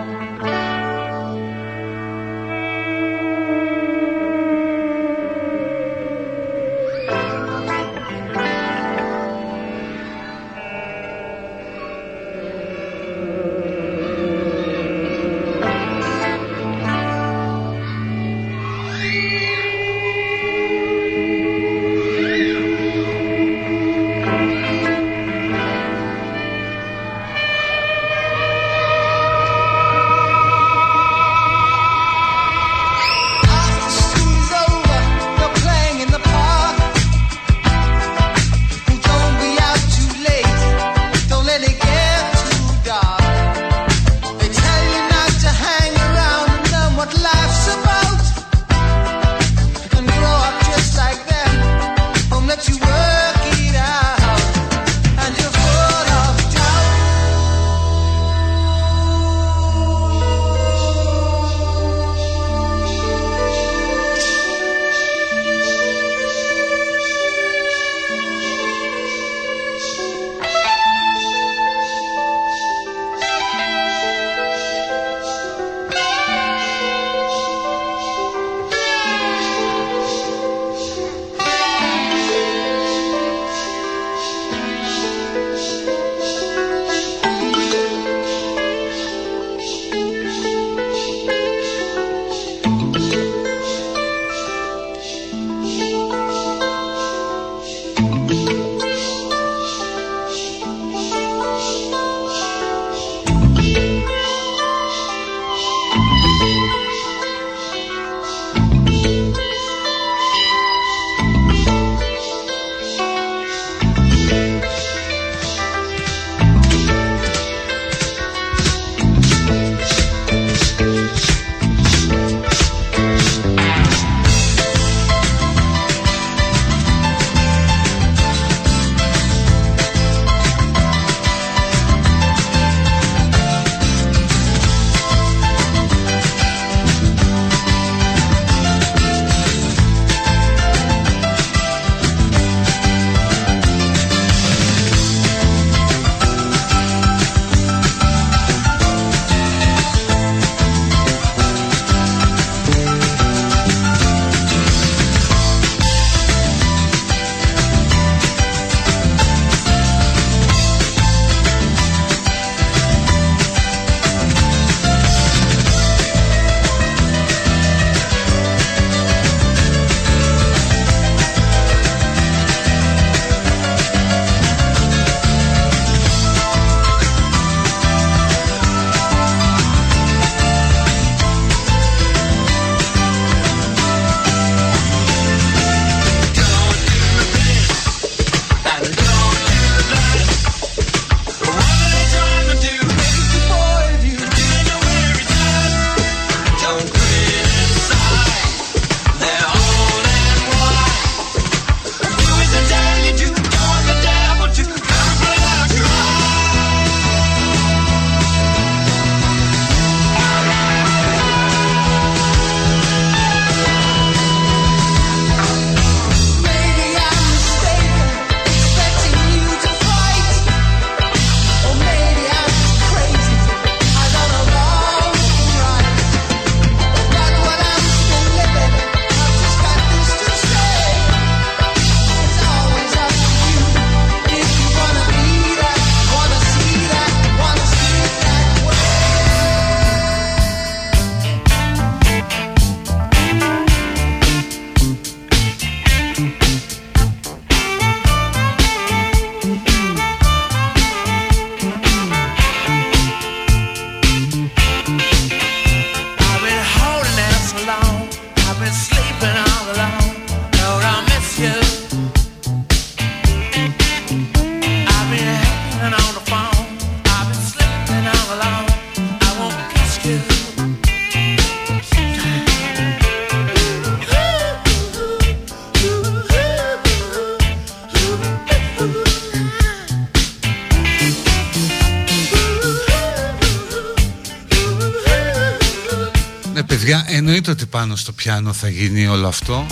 Πάνω στο πιάνο θα γίνει όλο αυτό.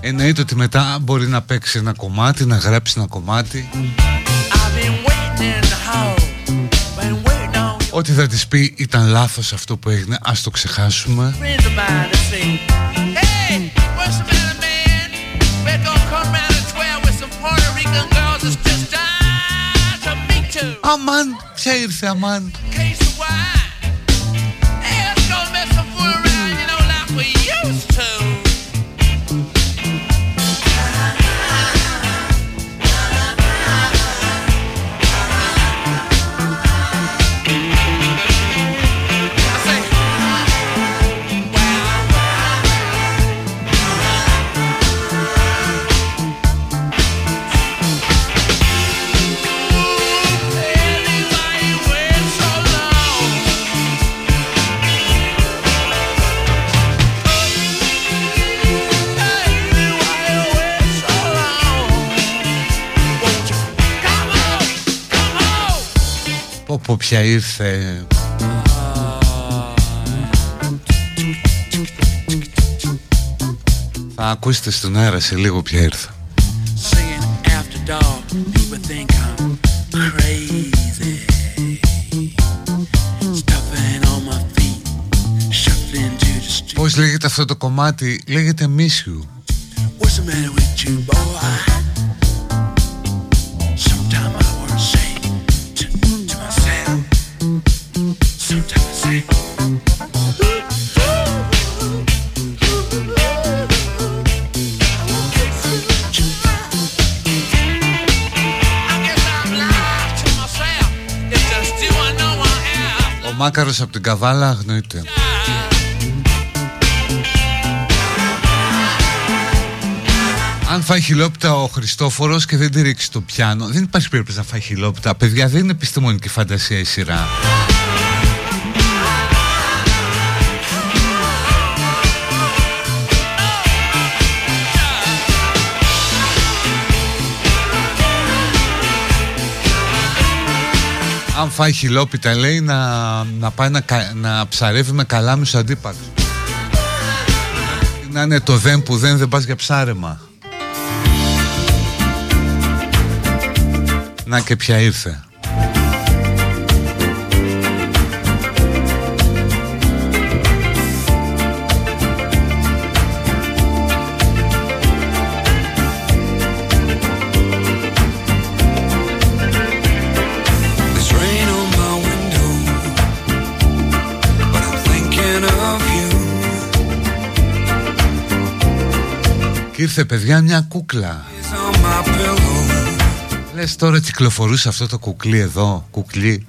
Εννοείται ότι μετά μπορεί να παίξει ένα κομμάτι, να γράψει ένα κομμάτι. Ό,τι θα της πει ήταν λάθος αυτό που έγινε, ας το ξεχάσουμε. Αμάν, ποια ήρθε αμάν. Πω πια ήρθε. Θα ακούσετε στον αέρα σε λίγο πια ήρθα Πώς λέγεται αυτό το κομμάτι; Λέγεται Miss You Μάκαρος από την Καβάλα αγνοείται. Αν φάει χιλόπιτα ο Χριστόφορος και δεν τη ρίξει το πιάνο Δεν υπάρχει περίπτωση να φάει χιλόπιτα. Παιδιά δεν είναι επιστημονική φαντασία η σειρά αν φάει χιλόπιτα λέει να, να πάει να, να ψαρεύει με καλάμι στους αντίπαλους να είναι το δεν που δεν δεν πας για ψάρεμα. Να και πια ήρθε ήρθε παιδιά μια κούκλα. Λες τώρα κυκλοφορούσε αυτό το κουκλί εδώ Κουκλί;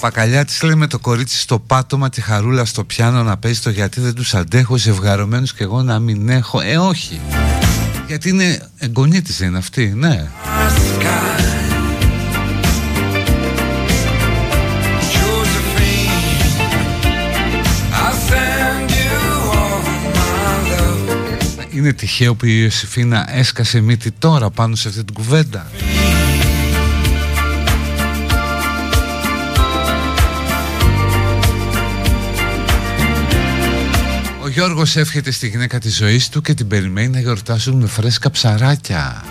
Παπακαλιά της λέει με το κορίτσι στο πάτωμα τη χαρούλα στο πιάνο να παίζει το γιατί δεν τους αντέχω ζευγαρωμένους και εγώ να μην έχω Ε όχι. Γιατί είναι εγγονή της είναι αυτή ναι. Είναι τυχαίο που η Ιωσήφίνα έσκασε μύτη τώρα πάνω σε αυτή την κουβέντα Γιώργος εύχεται στη γυναίκα της ζωής του και την περιμένει να γιορτάσουν με φρέσκα ψαράκια.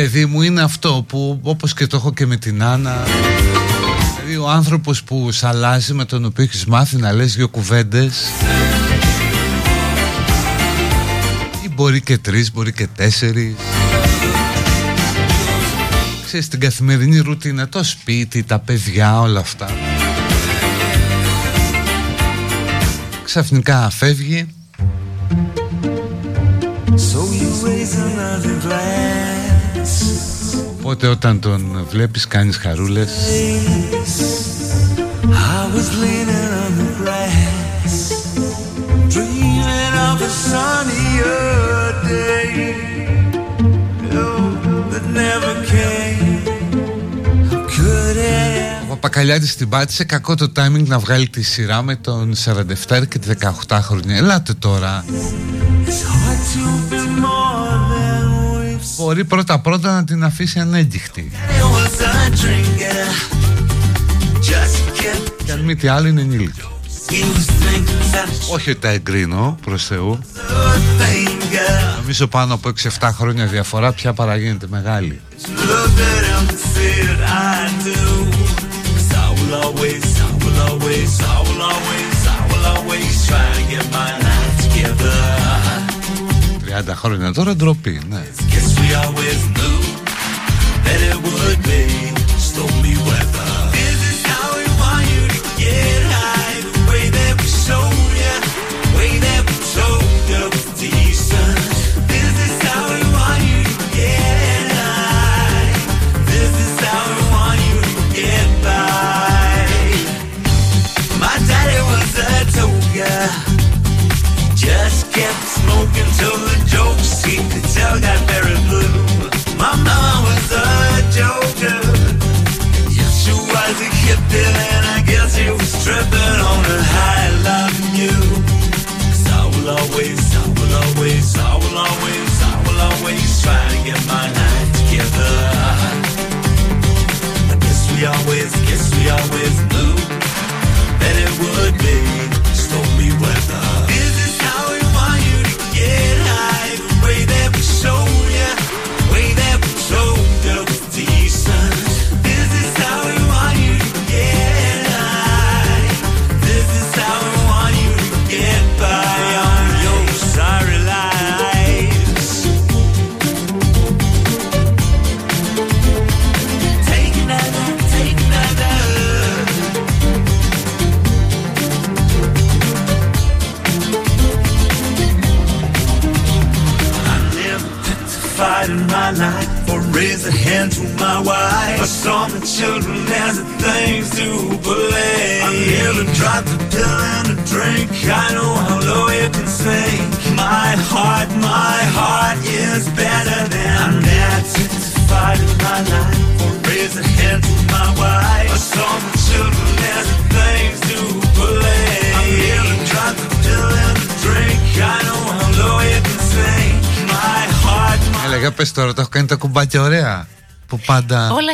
Παιδί μου είναι αυτό που όπως και το έχω και με την Άννα. Δηλαδή ο άνθρωπος που σ' αλλάζει με τον οποίο έχεις μάθει να λες δύο κουβέντες. Ή μπορεί και τρεις, μπορεί και τέσσερις. Ξέρεις την καθημερινή ρουτίνα, το σπίτι, τα παιδιά, όλα αυτά. Ξαφνικά φεύγει Οπότε όταν τον βλέπεις κάνεις χαρούλες. I was leaning on the grass, dreaming of a sunnier day. Oh, that never came. Could it Ο Παπακαλιάτης την πάτησε. Κακό το timing να βγάλει τη σειρά με τον 47 και τη 18 χρόνια Ελάτε τώρα Μπορεί πρώτα πρώτα να την αφήσει ανέντυχτη It was a drinker, just kept Και αν μη τι άλλο είναι ενήλικη. He was thinking that Όχι ότι τα εγκρίνω προς Θεού. Good thing, girl. Νομίζω πάνω από 6-7 χρόνια διαφορά πια παραγίνεται μεγάλη. Looked at him and said,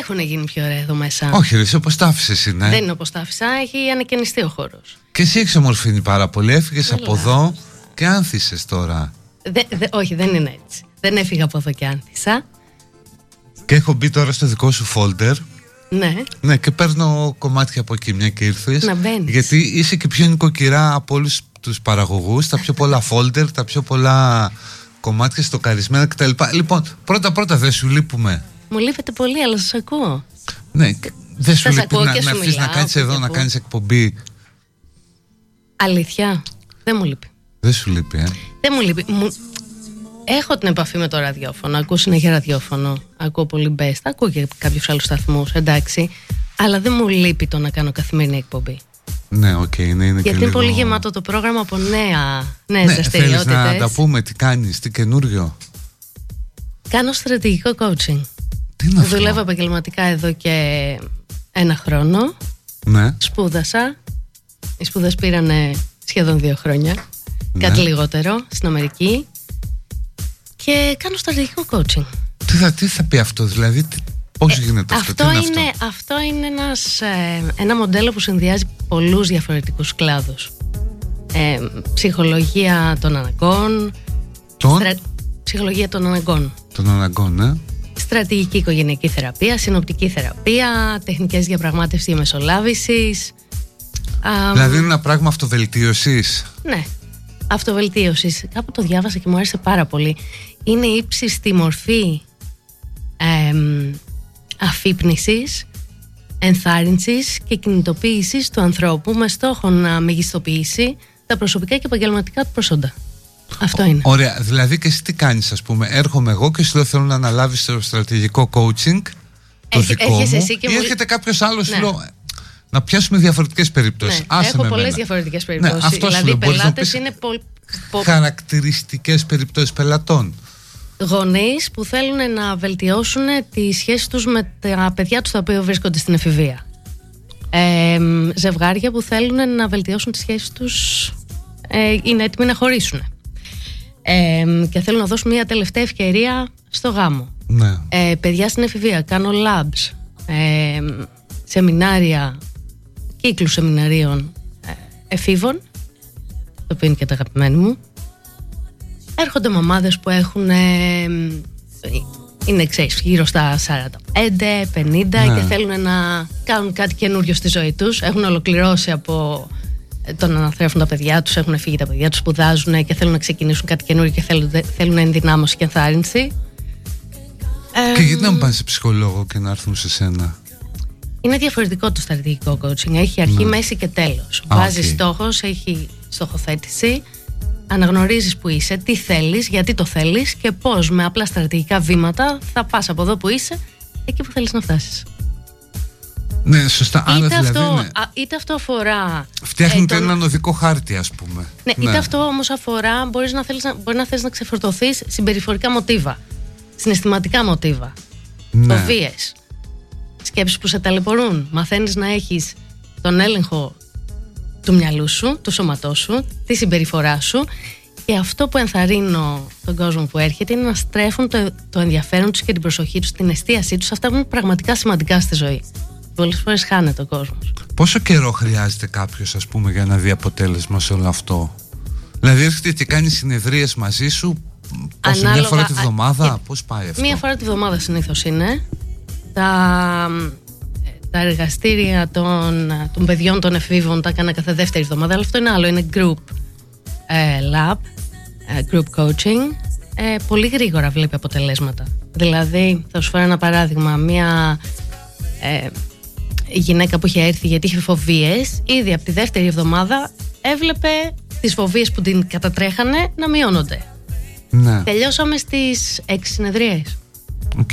έχουν γίνει πιο ωραία εδώ μέσα. Όχι ρε εσύ όπως τα άφησες είναι Δεν είναι όπως τα άφησα, έχει ανακαινιστεί ο χώρος. Και εσύ έχεις ομορφύνει πάρα πολύ Έφυγες Καλά. από εδώ και άνθησες τώρα όχι, δεν είναι έτσι. Δεν έφυγα από εδώ και άνθησα. Και έχω μπει τώρα στο δικό σου folder Ναι, Ναι και παίρνω κομμάτια από εκεί μια και ήρθες Να μπαίνεις. Γιατί είσαι και πιο νοικοκυρά από όλους τους παραγωγούς Τα πιο πολλά folder, τα πιο πολλά κομμάτια στοκαρισμένα κτλ Λοιπόν πρώτα πρώτα δεν σου λείπουμε μου λείπετε πολύ, αλλά σας ακούω. Ναι, δεν σου Σας λείπει ακούω να, και να σου έρθεις να μιλάω, κάνεις εδώ, όποτε να πού. κάνεις εκπομπή Αλήθεια. Δεν μου λείπει. Δεν σου λείπει, ε. Δεν μου λείπει. Μου... Έχω την επαφή με το ραδιόφωνο. Ακούω συνέχεια ραδιόφωνο. Ακούω πολύ Best. Ακούω και κάποιους άλλους σταθμούς, εντάξει. Αλλά δεν μου λείπει το να κάνω καθημερινή εκπομπή. Ναι, οκ, ναι, είναι και Γιατί είναι λίγο... πολύ γεμάτο το πρόγραμμα από νέα, νέες Ναι, θέλεις να δραστηριότητες. τα πούμε, τι κάνεις, τι καινούριο; Κάνω στρατηγικό coaching. Τι είναι αυτό; Δουλεύω επαγγελματικά εδώ και ένα χρόνο. Ναι, Σπούδασα. Οι σπούδες πήραν σχεδόν δύο χρόνια. Ναι. Κάτι λιγότερο στην Αμερική. Και κάνω στρατηγικό coaching. τι θα, τι θα πει αυτό, δηλαδή, τι, πώς γίνεται αυτό, αυτό, τι είναι, είναι, αυτό; αυτό είναι ένας, ε, ένα μοντέλο που συνδυάζει πολλούς διαφορετικούς κλάδους. Ε, ψυχολογία των αναγκών, Των, στρα- ψυχολογία των αναγκών, των αναγκών, ναι. Στρατηγική οικογενειακή θεραπεία, συνοπτική θεραπεία, τεχνικές διαπραγμάτευσης διαμεσολάβησης. Α, Δηλαδή είναι ένα πράγμα αυτοβελτίωσης; Ναι, αυτοβελτίωσης. Κάπου το διάβασα και μου άρεσε πάρα πολύ. Είναι ύψιστη μορφή εμ, αφύπνισης, ενθάρρυνσης και κινητοποίησης του ανθρώπου με στόχο να μεγιστοποιήσει τα προσωπικά και επαγγελματικά του προσόντα. Αυτό είναι. Ωραία, δηλαδή και εσύ τι κάνεις ας πούμε Έρχομαι εγώ και σου λέω θέλω να αναλάβεις το στρατηγικό coaching Το Έχ- δικό έχεις μου εσύ και Ή μου- έρχεται κάποιος άλλος Ναι. σου λέω Να πιάσουμε διαφορετικές περιπτώσεις Ναι, Άσε έχω με πολλές εμένα. διαφορετικές Ναι, περιπτώσεις. αυτό σου δηλαδή, λέω, οι μπορείς να πελάτες πεις είναι πο- πο- Χαρακτηριστικές περιπτώσεις πελατών γονείς που θέλουν να βελτιώσουν τη σχέση τους με τα παιδιά τους τα οποία βρίσκονται στην εφηβεία. Ε, ζευγάρια που θέλουν να βελτιώσουν τις σχέσεις τους ε, είναι έτοιμοι να χωρίσουν. Ε, και θέλουν να δώσουν μια τελευταία ευκαιρία στο γάμο. Ναι Ε, παιδιά στην εφηβεία, κάνω labs, ε, σεμινάρια, κύκλους σεμιναρίων ε, εφήβων, το οποίο είναι και τα αγαπημένη μου. Έρχονται μαμάδες που έχουν, ε, είναι ξέρεις, γύρω στα 45, 50 Ναι. και θέλουν να κάνουν κάτι καινούριο στη ζωή τους. Έχουν ολοκληρώσει από ε, το να αναθρέφουν τα παιδιά τους, έχουν φύγει τα παιδιά τους, σπουδάζουν και θέλουν να ξεκινήσουν κάτι καινούριο και θέλουν, θέλουν ενδυνάμωση και ενθάρρυνση. Και γιατί να μην πάνε σε ψυχολόγο και να έρθουν σε σένα; Είναι διαφορετικό το στρατηγικό coaching. Έχει αρχή, μέση και τέλος. Α, Βάζεις οκ. στόχος, έχει στοχοθέτηση. Αναγνωρίζεις που είσαι, τι θέλεις, γιατί το θέλεις και πώς με απλά στρατηγικά βήματα θα πας από εδώ που είσαι εκεί που θέλεις να φτάσεις. Ναι σωστά Άρα Είτε, δηλαδή αυτό, ναι. α, είτε αυτό αφορά. Φτιάχνετε ε, τον- έναν οδικό χάρτη ας πούμε Ναι, είτε αυτό όμως αφορά, μπορείς να θέλεις να, μπορεί να θέλει να ξεφορτωθείς συμπεριφορικά μοτίβα, συναισθηματικά μοτίβα, ναι. φοβίε, σκέψεις που σε ταλαιπωρούν. Μαθαίνεις να έχεις τον έλεγχο του μυαλού σου, του σώματός σου, τη συμπεριφορά σου. Και αυτό που ενθαρρύνω τον κόσμο που έρχεται είναι να στρέφουν το, το ενδιαφέρον τους και την προσοχή τους, την εστίασή τους σε αυτά που είναι πραγματικά σημαντικά στη ζωή. Πολλές φορές χάνεται ο κόσμος. Πόσο καιρό χρειάζεται κάποιος ας πούμε για να δει αποτέλεσμα σε όλο αυτό; Δηλαδή έρχεται και κάνει συνεδρίες μαζί σου Πόσο, μια Ανάλογα- φορά τη α, βδομάδα, και- πώς πάει αυτό; Μία φορά τη βδομάδα συνήθως είναι. Τα, τα εργαστήρια των, των παιδιών των εφήβων τα έκανα κάθε δεύτερη εβδομάδα, αλλά αυτό είναι άλλο. Είναι group ε, lab, ε, group coaching. Ε, πολύ γρήγορα βλέπει αποτελέσματα. Δηλαδή, θα σου φέρω ένα παράδειγμα. Μία ε, γυναίκα που είχε έρθει γιατί είχε φοβίες, ήδη από τη δεύτερη εβδομάδα έβλεπε τις φοβίες που την κατατρέχανε να μειώνονται. Ναι, Τελειώσαμε στις 6 συνεδρίες. οκ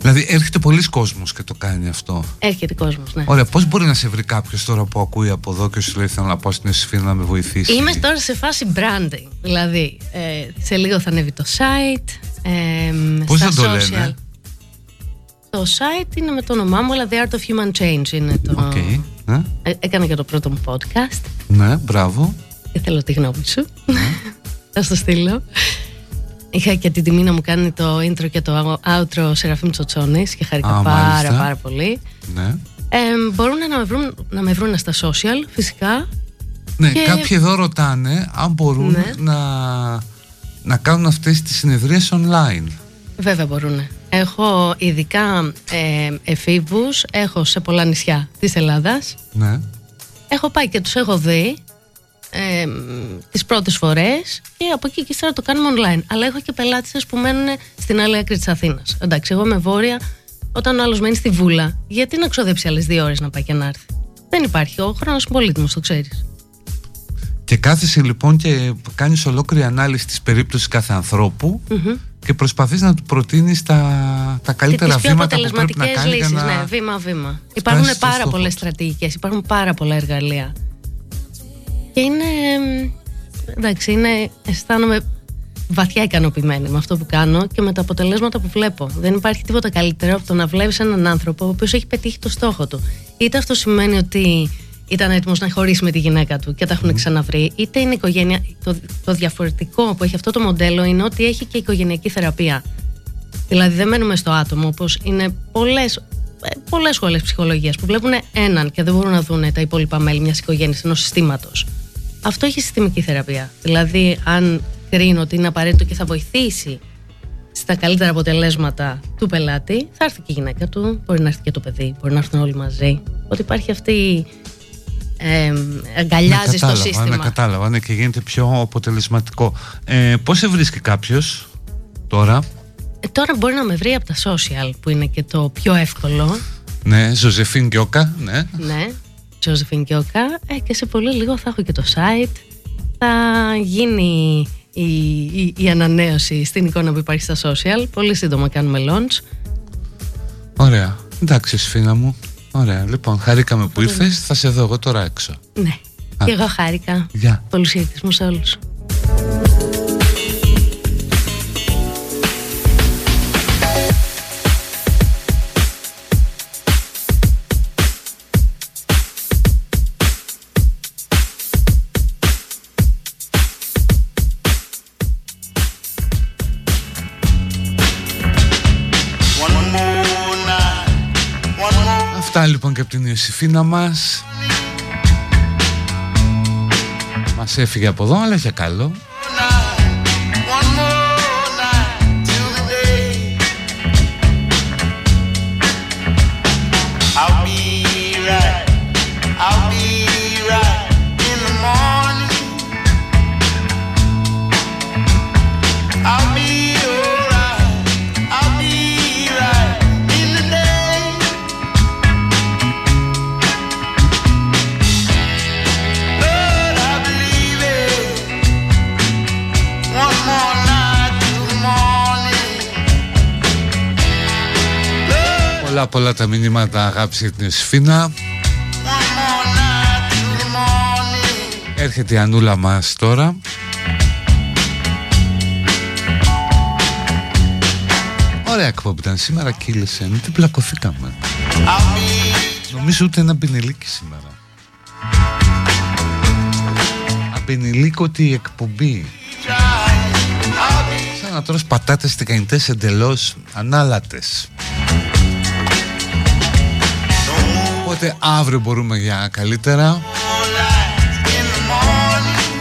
Δηλαδή έρχεται πολλοί κόσμος και το κάνει αυτό Έρχεται κόσμος, ναι. Ωραία, πώς μπορεί να σε βρει κάποιος τώρα που ακούει από εδώ και σου λέει θέλω να πάω στην Εσφύνα να με βοηθήσει Είμαι τώρα σε φάση branding. Δηλαδή, ε, σε λίγο θα ανέβει το site. Ε, Πώς στα θα το social. λένε; Το site είναι με το όνομά μου, αλλά The Art of Human Change είναι το... Οκ, ναι, Ε, έκανα και το πρώτο μου podcast ναι, μπράβο και θέλω τη γνώμη σου. (laughs) θα στο στείλω. Είχα και την τιμή να μου κάνει το intro και το outro ο Σεραφείμ Τσοτσόνης και χαρήκα Α, πάρα μάλιστα. πάρα πολύ. Ναι, Ε, μπορούν να με, βρουν, να με βρουν στα social, φυσικά. ναι Και- κάποιοι εδώ ρωτάνε αν μπορούν Ναι. να, να κάνουν αυτές τις συνεδρίες online Βέβαια μπορούν. Έχω ειδικά ε, εφήβους, έχω σε πολλά νησιά της Ελλάδας. Ναι, Έχω πάει και τους έχω δει ε, τις πρώτες φορές και από εκεί και ύστερα το κάνουμε online. Αλλά έχω και πελάτες που μένουν στην άλλη άκρη της Αθήνας. Εντάξει, εγώ είμαι βόρεια, όταν ο άλλος μένει στη Βούλα, γιατί να ξοδέψει άλλες δύο ώρες να πάει και να έρθει; Δεν υπάρχει, ο χρόνος είναι πολύτιμος, το ξέρεις. Και κάθεσαι λοιπόν και κάνεις ολόκληρη ανάλυση της περίπτωσης κάθε ανθρώπου και προσπαθείς να του προτείνεις τα, τα Και καλύτερα τις πιο βήματα που πρέπει να αποτελεσματικές κάνει για λύσεις, να... ναι, βήμα-βήμα. Υπάρχουν στο πάρα στόχο πολλές του. στρατηγικές, υπάρχουν πάρα πολλά εργαλεία. Και είναι, μ, εντάξει, είναι, αισθάνομαι βαθιά ικανοποιημένη με αυτό που κάνω και με τα αποτελέσματα που βλέπω. Δεν υπάρχει τίποτα καλύτερο από το να βλέπεις έναν άνθρωπο ο οποίος έχει πετύχει το στόχο του. Είτε αυτό σημαίνει ότι ήταν έτοιμος να χωρίσει με τη γυναίκα του και τα έχουν ξαναβρει, είτε είναι οικογένεια. Το, το διαφορετικό που έχει αυτό το μοντέλο είναι ότι έχει και οικογενειακή θεραπεία. Δηλαδή δεν μένουμε στο άτομο όπως είναι πολλές, ε, πολλές σχολές ψυχολογίας που βλέπουν έναν και δεν μπορούν να δουν τα υπόλοιπα μέλη μιας οικογένειας ενός συστήματος. Αυτό έχει συστημική θεραπεία. Δηλαδή αν κρίνω ότι είναι απαραίτητο και θα βοηθήσει στα καλύτερα αποτελέσματα του πελάτη, θα έρθει και η γυναίκα του, μπορεί να έρθει και το παιδί, μπορεί να έρθουν όλοι μαζί. Ότι υπάρχει αυτή ε, αγκαλιάζει Ναι, στο κατάλαβα, σύστημα. Ναι, κατάλαβα, ναι, και γίνεται πιο αποτελεσματικό. Ε, πώς σε βρίσκει κάποιος τώρα, Ε, τώρα μπορεί να με βρει από τα social που είναι και το πιο εύκολο. ναι, Ζωζεφίν Γκιόκα, ναι. Ναι, Josephine Κιόκα. Ε, και σε πολύ λίγο θα έχω και το site. Θα γίνει η, η, η ανανέωση στην εικόνα που υπάρχει στα social. Πολύ σύντομα κάνουμε launch. Ωραία, εντάξει Σφίνα μου. Ωραία, λοιπόν, χαρήκαμε που ήρθες, θα σε δω εγώ τώρα έξω. Ναι. Και εγώ χάρηκα. Γεια. Πολλούς χαιρετισμούς σε όλους. Λοιπόν και από την Ιωσήφίνα μας. Μας έφυγε από εδώ, αλλά για καλό. Πολλά πολλά τα μηνύματα αγάπης για την Ιωσήφίνα. one more night till the morning. Έρχεται η Ανούλα μας τώρα. Ωραία εκπομπή ήταν σήμερα, κύλησε. Μην την πλακωθήκαμε. I'll be Νομίζω ούτε ένα μπενελίκι σήμερα. Απενηλίκωτη εκπομπή. trying. I'll be Σαν να τρως πατάτες τικανιτές εντελώς ανάλατες. Οπότε αύριο μπορούμε για καλύτερα. all light in the morning.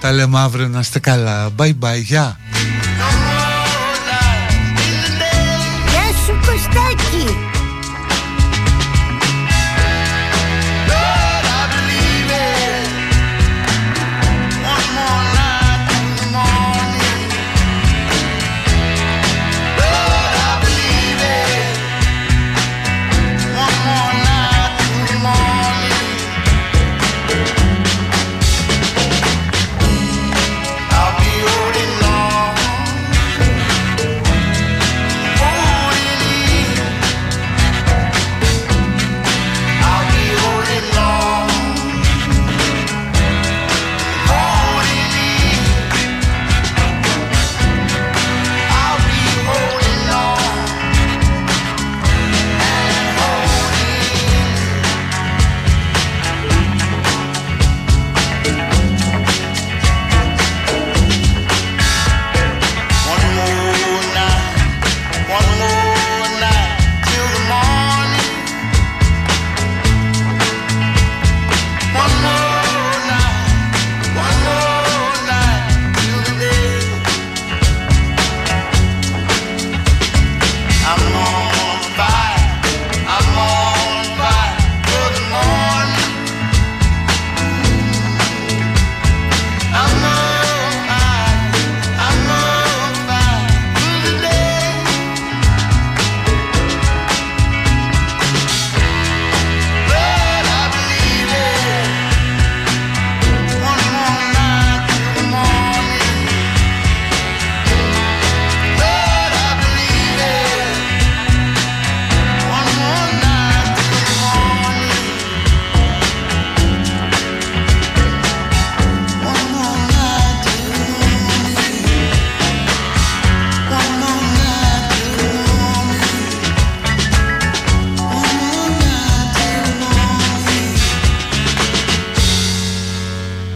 Τα λέμε αύριο να είστε καλά. Bye bye, γεια.